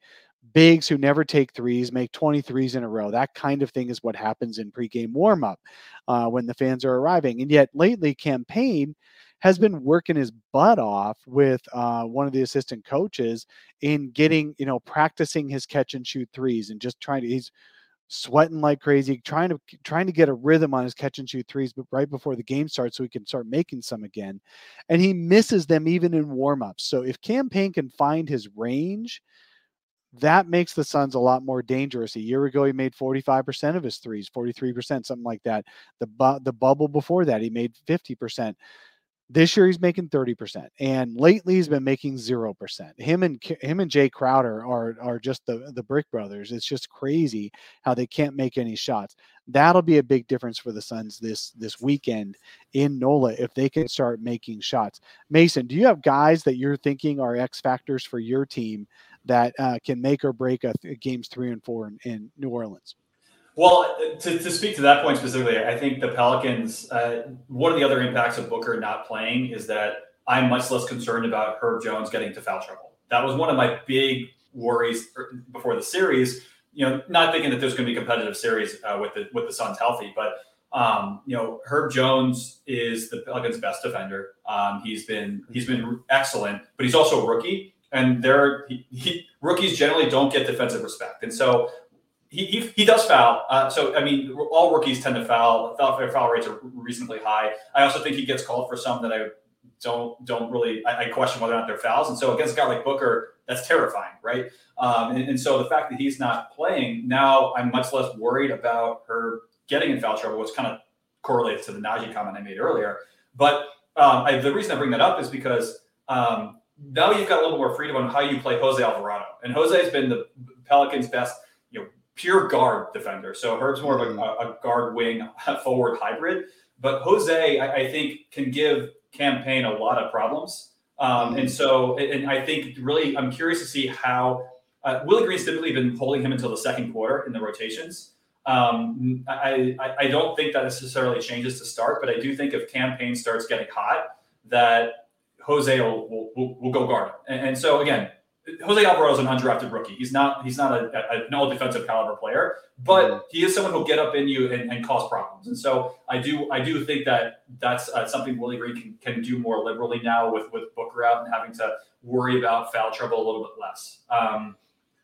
bigs who never take threes make 23s in a row. That kind of thing is what happens in pregame warmup uh, when the fans are arriving. And yet lately, Cam Payne has been working his butt off with uh, one of the assistant coaches in getting, you know, practicing his catch and shoot threes and just trying to, he's sweating like crazy, trying to, trying to get a rhythm on his catch and shoot threes, but right before the game starts so he can start making some again. And he misses them even in warmups. So if Cam Payne can find his range, that makes the Suns a lot more dangerous. A year ago, he made 45% of his threes, 43%, something like that. The bu- the bubble before that, he made 50%. This year he's making 30%. And lately he's been making 0%. Him and him and Jae Crowder are are just the the Brick brothers. It's just crazy how they can't make any shots. That'll be a big difference for the Suns this this weekend in NOLA if they can start making shots. Mason, do you have guys that you're thinking are X factors for your team that uh, can make or break a, games 3 and 4 in, in New Orleans? Well, to, to speak to that point specifically, I think the Pelicans, uh, one of the other impacts of Booker not playing is that I'm much less concerned about Herb Jones getting to foul trouble. That was one of my big worries er, before the series. You know, not thinking that there's going to be a competitive series uh, with the with the Suns healthy, but Um, you know, Herb Jones is the Pelicans' best defender. Um, he's been he's been excellent, but he's also a rookie, and there he, he, rookies generally don't get defensive respect, and so he, he, does foul. Uh, so I mean, all rookies tend to foul. Foul foul rates are reasonably high. I also think he gets called for some that I don't don't really I, I question whether or not they're fouls. And so against a guy like Booker, that's terrifying, right? Um, and, and, so the fact that he's not playing now, I'm much less worried about her getting in foul trouble, which kind of correlates to the Naji comment I made earlier. But um, I, the reason I bring that up is because um, now you've got a little more freedom on how you play Jose Alvarado, and Jose has been the Pelicans' best, you know, pure guard defender. So Herb's more of a, mm-hmm. a guard wing (laughs) forward hybrid, but Jose, I, I think, can give Cam Payne a lot of problems. Um, and so, and I think really, I'm curious to see how uh, Willie Green's typically been holding him until the second quarter in the rotations. Um, I, I, I don't think that necessarily changes to start, but I do think if Cam Payne starts getting hot, that Jose will, will, will go guard. And, and so again, Jose Alvarado is an undrafted rookie. He's not he's not a, an all defensive caliber player, but mm-hmm. he is someone who'll get up in you and, and, cause problems. And so I do I do think that that's uh, something Willie Green can, can do more liberally now with with Booker out and having to worry about foul trouble a little bit less. Um,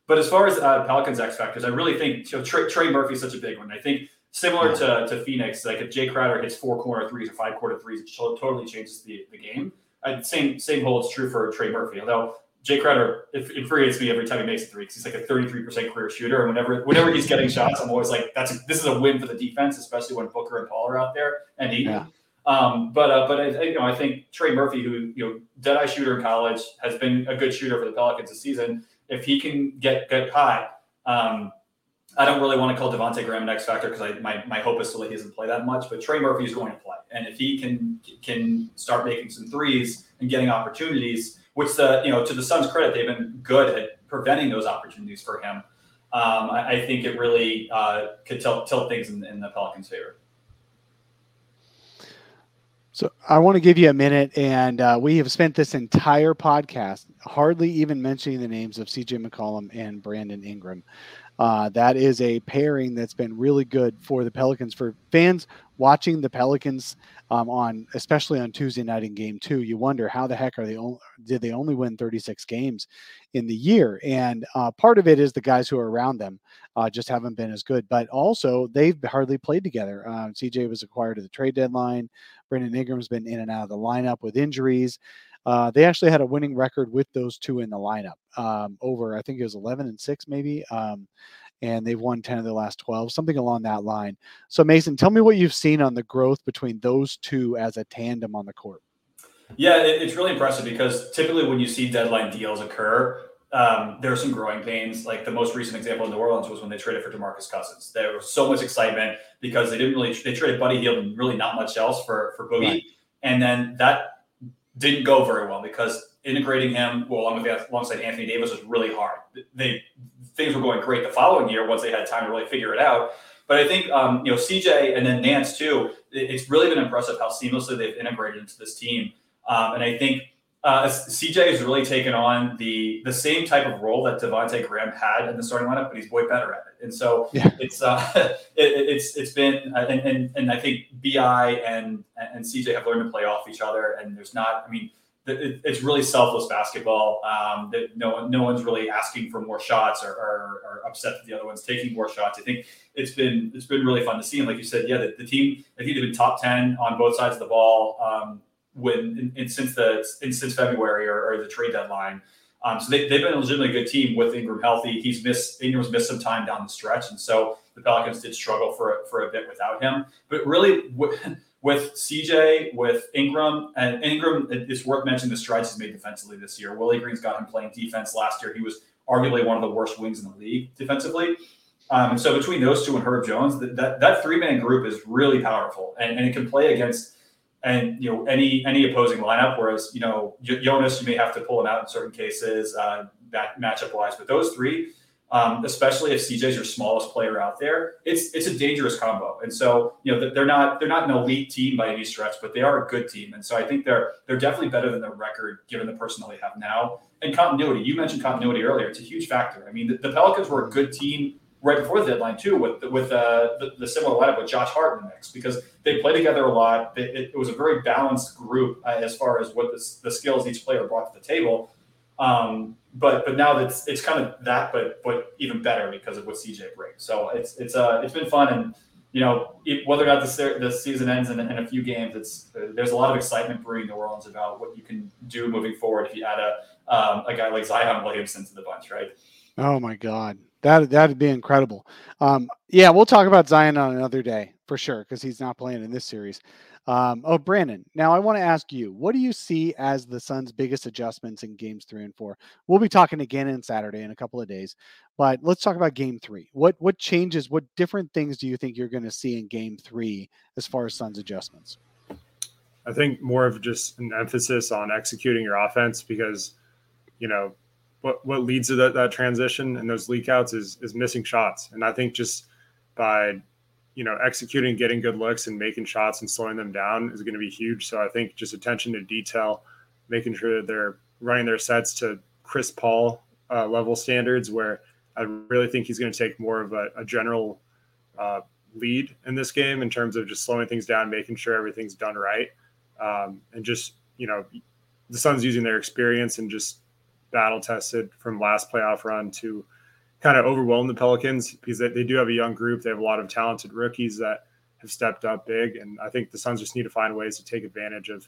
but as far as uh, Pelicans X factors, I really think you know, Trey, Trey Murphy is such a big one. I think similar to, to Phoenix, like if Jae Crowder hits four corner threes or five quarter threes, it totally changes the, the game. Uh, same same holds true for Trey Murphy. Although Jae Crowder infuriates me every time he makes a three because he's like a 33% career shooter. And whenever whenever he's getting shots, I'm always like, that's a, this is a win for the defense, especially when Booker and Paul are out there and he. Yeah. Um, but uh, but I, you know I think Trey Murphy, who you know dead eye shooter in college, has been a good shooter for the Pelicans this season. If he can get get hot, um, I don't really want to call Devonte Graham an X factor because my, my hope is still that he doesn't play that much. But Trey Murphy is going to play, and if he can can start making some threes and getting opportunities, which the you know to the Suns' credit, they've been good at preventing those opportunities for him. Um, I, I, think it really uh, could tilt, tilt things in, in the Pelicans' favor. So I want to give you a minute, and uh, we have spent this entire podcast hardly even mentioning the names of CJ McCollum and Brandon Ingram. Uh, that is a pairing that's been really good for the Pelicans. For fans watching the Pelicans um, on, especially on Tuesday night in Game Two, you wonder how the heck are they? Only, did they only win 36 games in the year? And uh, part of it is the guys who are around them uh, just haven't been as good. But also they've hardly played together. Uh, CJ was acquired at the trade deadline. Brandon Ingram's been in and out of the lineup with injuries. Uh, they actually had a winning record with those two in the lineup um, over, I think it was 11 and six, maybe. Um, and they've won 10 of the last 12, something along that line. So, Mason, tell me what you've seen on the growth between those two as a tandem on the court. Yeah, it, it's really impressive because typically when you see deadline deals occur, um, there are some growing pains. Like the most recent example in New Orleans was when they traded for Demarcus Cousins. There was so much excitement because they didn't really they traded Buddy Hield and really not much else for for Boogie, right. and then that didn't go very well because integrating him well along with alongside Anthony Davis was really hard. They things were going great the following year once they had time to really figure it out. But I think um, you know CJ and then Nance too. It's really been impressive how seamlessly they've integrated into this team, um, and I think uh, CJ has really taken on the the same type of role that Devonte Graham had in the starting lineup, but he's way better at it. And so yeah. it's uh, (laughs) it, it's it's been and, and, and I think Bi and and CJ have learned to play off each other. And there's not, I mean, it, it's really selfless basketball. Um, that no no one's really asking for more shots or, or, or, upset that the other one's taking more shots. I think it's been it's been really fun to see. And like you said, yeah, the, the team I think they've been top ten on both sides of the ball. Um, when in, since the in, since February or, or the trade deadline. Um, so they, have been a legitimately good team with Ingram healthy. He's missed Ingram's missed some time down the stretch, and so the Pelicans did struggle for for a bit without him. But really, with, (laughs) with CJ, with Ingram, and Ingram, it's worth mentioning the strides he's made defensively this year. Willie Green's got him playing defense last year. He was arguably one of the worst wings in the league defensively. Um, so between those two and Herb Jones, that that, that three man group is really powerful, and, and it can play against and you know any any opposing lineup. Whereas you know Jonas, you may have to pull him out in certain cases, uh, matchup wise. But those three, um, especially if CJ's your smallest player out there, it's it's a dangerous combo. And so you know they're not they're not an elite team by any stretch, but they are a good team. And so I think they're they're definitely better than their record given the personnel they have now and continuity. You mentioned continuity earlier; it's a huge factor. I mean, the, the Pelicans were a good team right before the deadline too, with with uh, the, the similar lineup with Josh Hart in the mix because they play together a lot. It, it was a very balanced group uh, as far as what the, the skills each player brought to the table. Um, but but now it's it's kind of that, but but even better because of what CJ brings. So it's it's uh it's been fun and you know, it, whether or not the, the season ends in, in, a few games, it's uh, there's a lot of excitement brewing New Orleans about what you can do moving forward if you add a um, a guy like Zion Williamson to the bunch, right? Oh my God, that that'd be incredible. Um, yeah, we'll talk about Zion on another day for sure because he's not playing in this series. Um, oh, Brandon, now I want to ask you, what do you see as the Suns' biggest adjustments in games three and four? We'll be talking again on Saturday in a couple of days, but let's talk about game three. What what changes, what different things do you think you're going to see in game three as far as Suns adjustments? I think more of just an emphasis on executing your offense because, you know, what what leads to that, that transition and those leakouts is is missing shots. And I think just by you know, executing, getting good looks, and making shots and slowing them down is going to be huge. So I think just attention to detail, making sure that they're running their sets to Chris Paul uh, level standards, where I really think he's going to take more of a, a general uh, lead in this game in terms of just slowing things down, making sure everything's done right, um, and just you know, the Suns using their experience and just battle tested from last playoff run to kind of overwhelm the Pelicans because they, they do have a young group. They have a lot of talented rookies that have stepped up big. And I think the Suns just need to find ways to take advantage of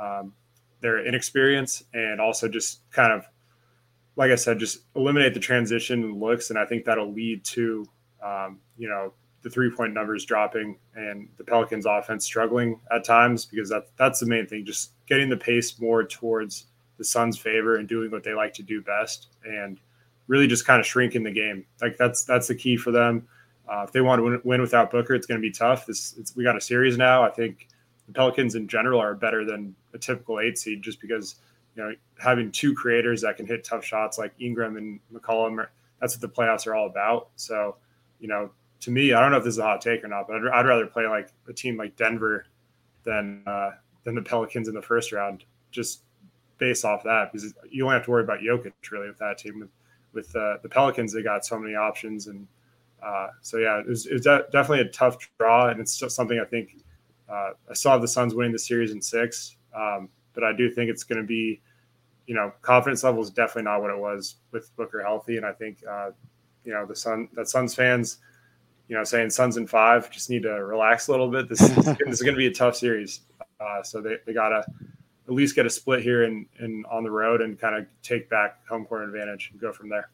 um, their inexperience and also just kind of, like I said, just eliminate the transition looks. And I think that'll lead to, um, you know, the three point numbers dropping and the Pelicans offense struggling at times because that, that's the main thing, just getting the pace more towards the Suns' favor and doing what they like to do best. And really just kind of shrinking the game. Like that's that's the key for them. Uh, if they want to win, win without Booker, it's going to be tough. This we got a series now. I think the Pelicans in general are better than a typical eight seed, just because you know having two creators that can hit tough shots like Ingram and McCollum. That's what the playoffs are all about. So, you know, to me, I don't know if this is a hot take or not, but I'd, I'd rather play like a team like Denver than uh, than the Pelicans in the first round, just based off that, because you only have to worry about Jokic really with that team. With with uh, the Pelicans, they got so many options, and uh, so yeah, it was, it was de- definitely a tough draw, and it's just something I think uh, I saw the Suns winning the series in six, um, but I do think it's going to be, you know, confidence level is definitely not what it was with Booker healthy, and I think uh, you know the Sun that Suns fans, you know, saying Suns in five just need to relax a little bit. This, (laughs) this is going to be a tough series, uh, so they they gotta at least get a split here and and on the road and kind of take back home court advantage and go from there.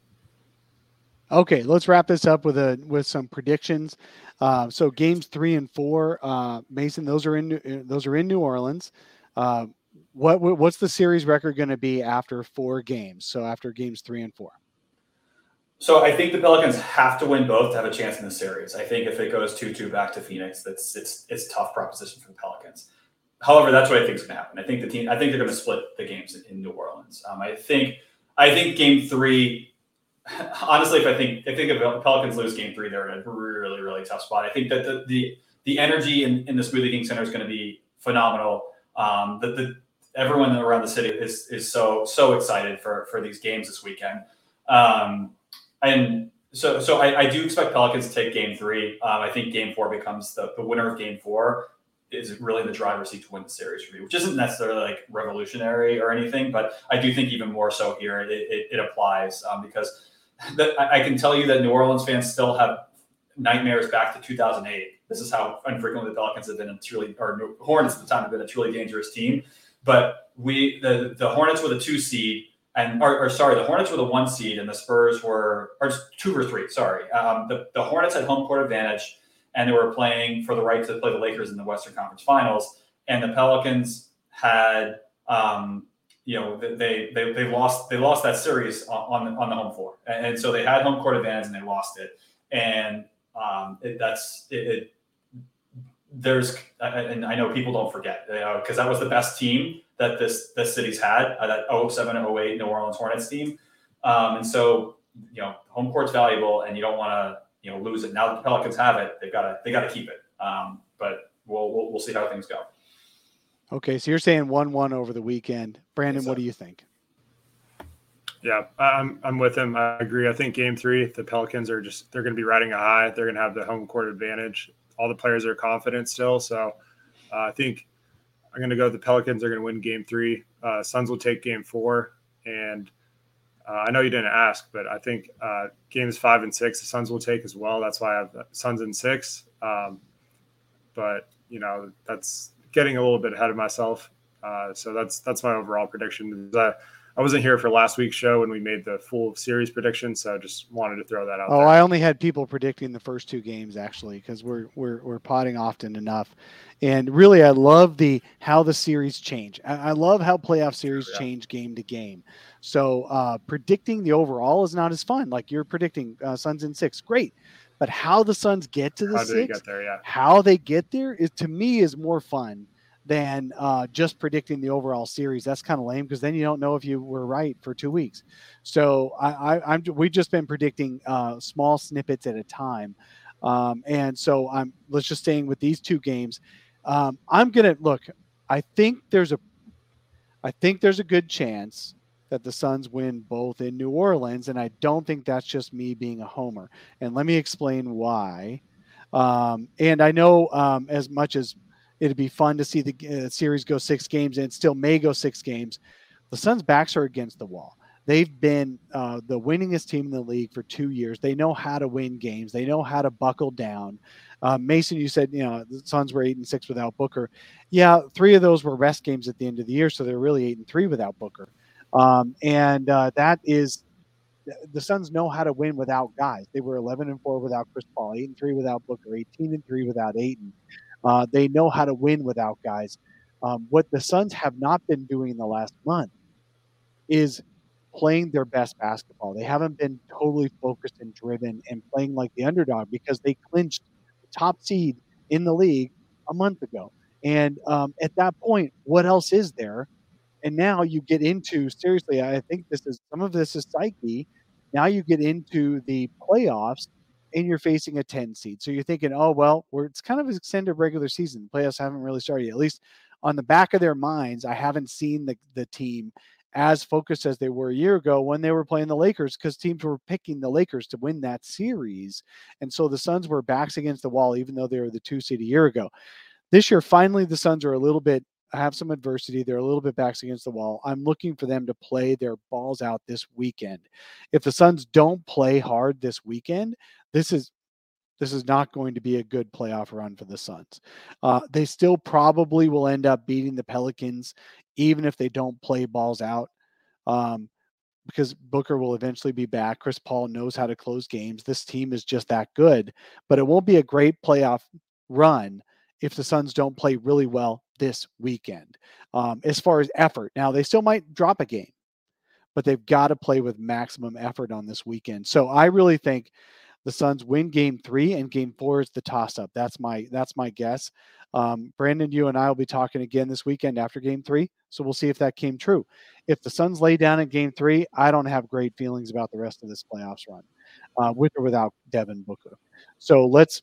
Okay, let's wrap this up with a with some predictions. Uh, so games three and four, uh, Mason, those are in those are in New Orleans. Uh, what what's the series record going to be after four games? So after games three and four. So I think the Pelicans have to win both to have a chance in the series. I think if it goes two two back to Phoenix, that's it's it's tough proposition for the Pelicans. However, that's what I think is going to happen. I think the team. I think they're going to split the games in, New Orleans. Um, I think. I think Game Three. (laughs) Honestly, if I think I think if the Pelicans lose Game Three, they're in a really really tough spot. I think that the the, the energy in, in the Smoothie King Center is going to be phenomenal. Um, the everyone around the city is is so so excited for for these games this weekend. Um, and so so I, I, do expect Pelicans to take Game Three. Um, I think Game Four becomes the, the winner of Game Four is really the driver's seat to win the series for me, which isn't necessarily like revolutionary or anything, but I do think even more so here it, it, it applies um, because (laughs) I, can tell you that New Orleans fans still have nightmares back to 2008. This is how unfrequently the Pelicans have been a truly, or Hornets at the time have been a truly dangerous team. But we, the the Hornets were the two seed, and or, or sorry, the Hornets were the one seed, and the Spurs were or two or three. Sorry, um, the the Hornets had home court advantage and they were playing for the right to play the Lakers in the Western Conference Finals. And the Pelicans had, um, you know, they, they they lost they lost that series on on the home floor, and, so they had home court advantage and they lost it. And um, it, that's it, it, There's and I know people don't forget because that was the best team that this this city's had uh, that 07 08 New Orleans Hornets team. Um, and so you know, home court's valuable, and you don't want to you know lose it. Now that the Pelicans have it, they've got to they got to keep it. Um, but we'll, we'll, we'll see how things go. Okay, so you're saying one one over the weekend, Brandon. So. What do you think? Yeah, I'm I'm with him. I agree. I think game three, the Pelicans are just they're going to be riding a high. They're going to have the home court advantage. All the players are confident still, so uh, I think I'm going to go. The Pelicans are going to win game three. Uh, Suns will take game four, and uh, I know you didn't ask, but I think uh, games five and six the Suns will take as well. That's why I have Suns in six. Um, but you know that's getting a little bit ahead of myself. Uh, so that's that's my overall prediction. I wasn't here for last week's show when we made the full series prediction, so I just wanted to throw that out. Oh, there. I only had people predicting the first two games actually because we're we're we're potting often enough, and really I love the how the series change. I, I love how playoff series yeah. change game to game. So uh, predicting the overall is not as fun. Like you're predicting uh, Suns in six, great, but how the Suns get to the how six, there, yeah. how they get there is to me is more fun than uh, just predicting the overall series. That's kind of lame because then you don't know if you were right for two weeks. So I, I, am we've just been predicting uh, small snippets at a time, um, and so I'm let's just staying with these two games. Um, I'm gonna look. I think there's a, I think there's a good chance that the Suns win both in New Orleans, and I don't think that's just me being a homer. And let me explain why. Um, and I know um, as much as it'd be fun to see the uh, series go six games, and it still may go six games. The Suns' backs are against the wall. They've been uh, the winningest team in the league for two years. They know how to win games. They know how to buckle down. Uh, Mason, you said you know the Suns were eight and six without Booker. Yeah, three of those were rest games at the end of the year, so they're really eight and three without Booker. Um, and uh, that is the Suns know how to win without guys. They were 11 and 4 without Chris Paul, 8 and 3 without Booker, 18 and 3 without Ayton. Uh, they know how to win without guys. Um, what the Suns have not been doing in the last month is playing their best basketball. They haven't been totally focused and driven and playing like the underdog because they clinched the top seed in the league a month ago. And um, at that point, what else is there? And now you get into seriously. I think this is some of this is psyche. Now you get into the playoffs and you're facing a 10 seed. So you're thinking, oh, well, it's kind of extended regular season. Playoffs haven't really started yet. At least on the back of their minds, I haven't seen the, the team as focused as they were a year ago when they were playing the Lakers because teams were picking the Lakers to win that series. And so the Suns were backs against the wall, even though they were the two seed a year ago. This year, finally, the Suns are a little bit have some adversity. They're a little bit backs against the wall. I'm looking for them to play their balls out this weekend. If the Suns don't play hard this weekend, this is this is not going to be a good playoff run for the Suns. Uh, they still probably will end up beating the Pelicans, even if they don't play balls out, um, because Booker will eventually be back. Chris Paul knows how to close games. This team is just that good, but it won't be a great playoff run if the Suns don't play really well this weekend. Um, as far as effort, now they still might drop a game, but they've got to play with maximum effort on this weekend. So I really think the Suns win game three and game four is the toss up. That's my that's my guess. Um, Brandon, you and I will be talking again this weekend after game three. So we'll see if that came true. If the Suns lay down in game three, I don't have great feelings about the rest of this playoffs run, uh, with or without Devin Booker. So let's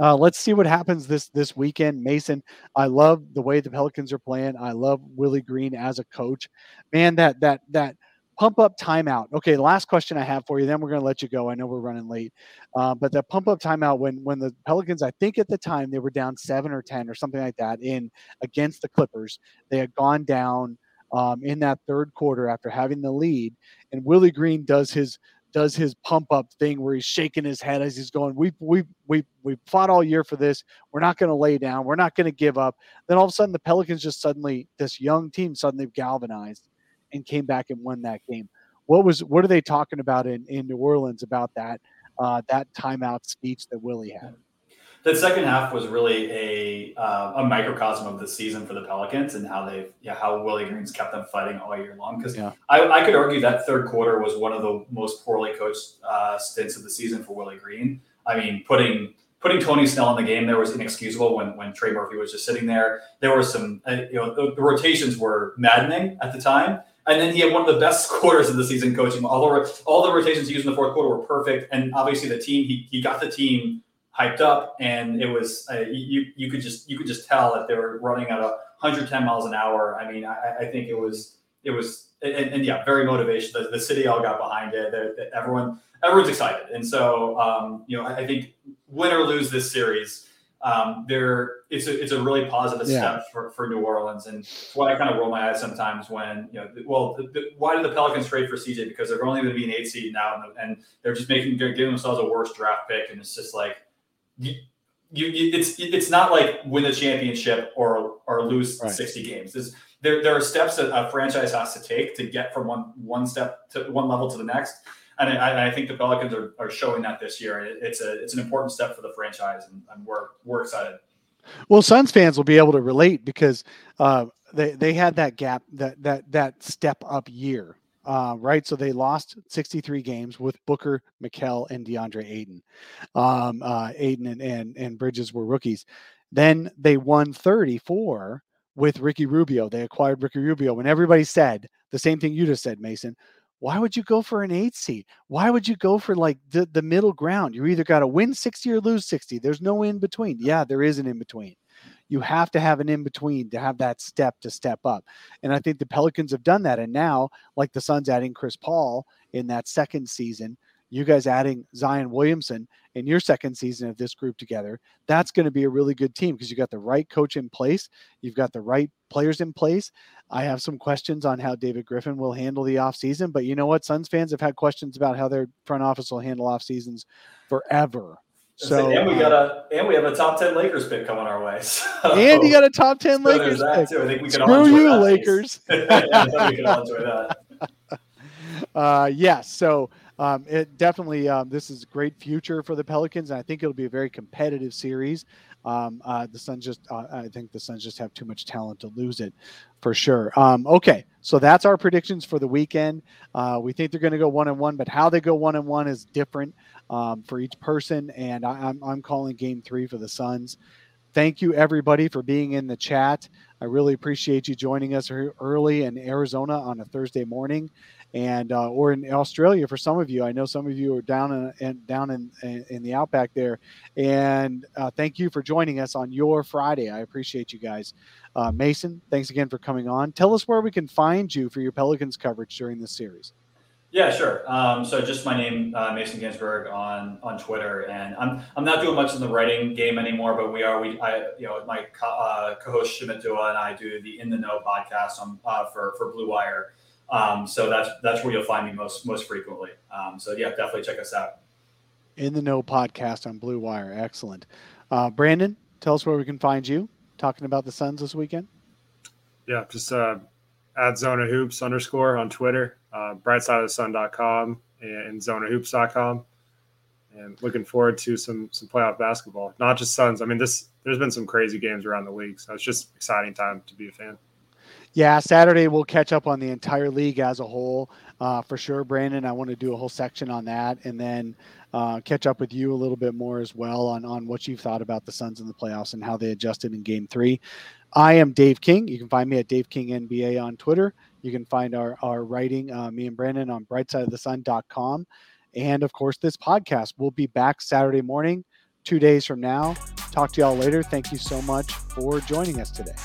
uh, let's see what happens this this weekend. Mason, I love the way the Pelicans are playing. I love Willie Green as a coach. Man, that that that pump up timeout. Okay, last question I have for you. Then we're going to let you go. I know we're running late, uh, but the pump up timeout when when the Pelicans, I think at the time they were down seven or ten or something like that in against the Clippers. They had gone down um, in that third quarter after having the lead, and Willie Green does his does his pump up thing where he's shaking his head as he's going, we we we we fought all year for this. We're not going to lay down. We're not going to give up. Then all of a sudden, the Pelicans just suddenly, this young team suddenly galvanized and came back and won that game. What was what are they talking about in in New Orleans about that uh, that timeout speech that Willie had? That second half was really a uh, a microcosm of the season for the Pelicans and how they yeah how Willie Green's kept them fighting all year long. Because yeah. I, I could argue that third quarter was one of the most poorly coached uh, stints of the season for Willie Green. I mean, putting putting Tony Snell in the game there was inexcusable when when Trey Murphy was just sitting there. There were some uh, you know the, the, rotations were maddening at the time. And then he had one of the best (laughs) quarters of the season coaching. All the, all the rotations he used in the fourth quarter were perfect. And obviously the team, he, he got the team hyped up, and it was uh, you you could just you could just tell that they were running at a 110 miles an hour. I mean, I, I think it was it was and, and yeah, very motivation. The, the, city all got behind it. The, everyone everyone's excited, and so um, you know I, I think win or lose this series um, there it's a it's a really positive yeah. step for, for New Orleans, and it's why I kind of roll my eyes sometimes when you know, well, the, the, why did the Pelicans trade for CJ? Because they're only going to be an eight seed now, and, they're just making they're giving themselves a worse draft pick, and it's just like you, you, you it's it's not like win the championship or or lose right. sixty games. There's, there there are steps that a franchise has to take to get from one one step to one level to the next and I, I, think the Pelicans are, are showing that this year. It's a it's an important step for the franchise, and, and we're we're excited. Well, Suns fans will be able to relate because uh, they they had that gap that that that step up year, uh, right? So they lost 63 games with Booker, Mikal, and DeAndre Ayton. Um, uh, Ayton and, and and Bridges were rookies. Then they won 34 with Ricky Rubio. They acquired Ricky Rubio when everybody said the same thing you just said, Mason why would you go for an eight seed? Why would you go for like the, the middle ground? You either got to win 60 or lose 60. There's no in between. Yeah, there is an in between. You have to have an in between to have that step to step up. And I think the Pelicans have done that. And now, like the Suns adding Chris Paul in that second season, you guys adding Zion Williamson in your second season of this group together, that's going to be a really good team because you got the right coach in place, you've got the right players in place. I have some questions on how David Griffin will handle the offseason, but you know what? Suns fans have had questions about how their front office will handle off seasons forever. So and we got a and we have a top ten Lakers pick coming our way. (laughs) So, and you got a top ten so Lakers pick. Too. I think we can Screw you, Lakers. (laughs) yeah, we can all enjoy that. (laughs) Uh, yes. So um, it definitely um, this is a great future for the Pelicans, and I think it'll be a very competitive series. Um, uh, the Suns just, uh, I think the Suns just have too much talent to lose it, for sure. Um, okay, so that's our predictions for the weekend. Uh, we think they're going to go one and one, but how they go one and one is different um, for each person, and I, I'm I'm calling Game Three for the Suns. Thank you everybody for being in the chat. I really appreciate you joining us early in Arizona on a Thursday morning and uh, or in Australia for some of you. I know some of you are down in, down in, in the outback there. And uh, thank you for joining us on your Friday. I appreciate you guys. Uh, Mason, thanks again for coming on. Tell us where we can find you for your Pelicans coverage during this series. Yeah, sure. Um, so just my name, uh, Mason Ginsberg on on Twitter, and I'm I'm not doing much in the writing game anymore, but we are we I you know my co- uh, host Sumit Dua and I do the In the Know podcast on uh, for for Blue Wire, um, so that's that's where you'll find me most most frequently. Um, so yeah, definitely check us out. In the Know podcast on Blue Wire, excellent. Uh, Brandon, tell us where we can find you talking about the Suns this weekend. Yeah, just uh, at Zona Hoops underscore on Twitter, uh, brightsideofthesun.com and zonahoops.com. And looking forward to some some playoff basketball. Not just Suns. I mean, this there's been some crazy games around the league, so it's just exciting time to be a fan. Yeah, Saturday we'll catch up on the entire league as a whole uh, for sure, Brandon. I want to do a whole section on that, and then uh, catch up with you a little bit more as well on on what you've thought about the Suns in the playoffs and how they adjusted in Game Three. I am Dave King. You can find me at Dave King NBA on Twitter. You can find our our writing, uh, me and Brandon, on BrightSideOfTheSun.com, and of course this podcast. will be back Saturday morning, two days from now. Talk to y'all later. Thank you so much for joining us today.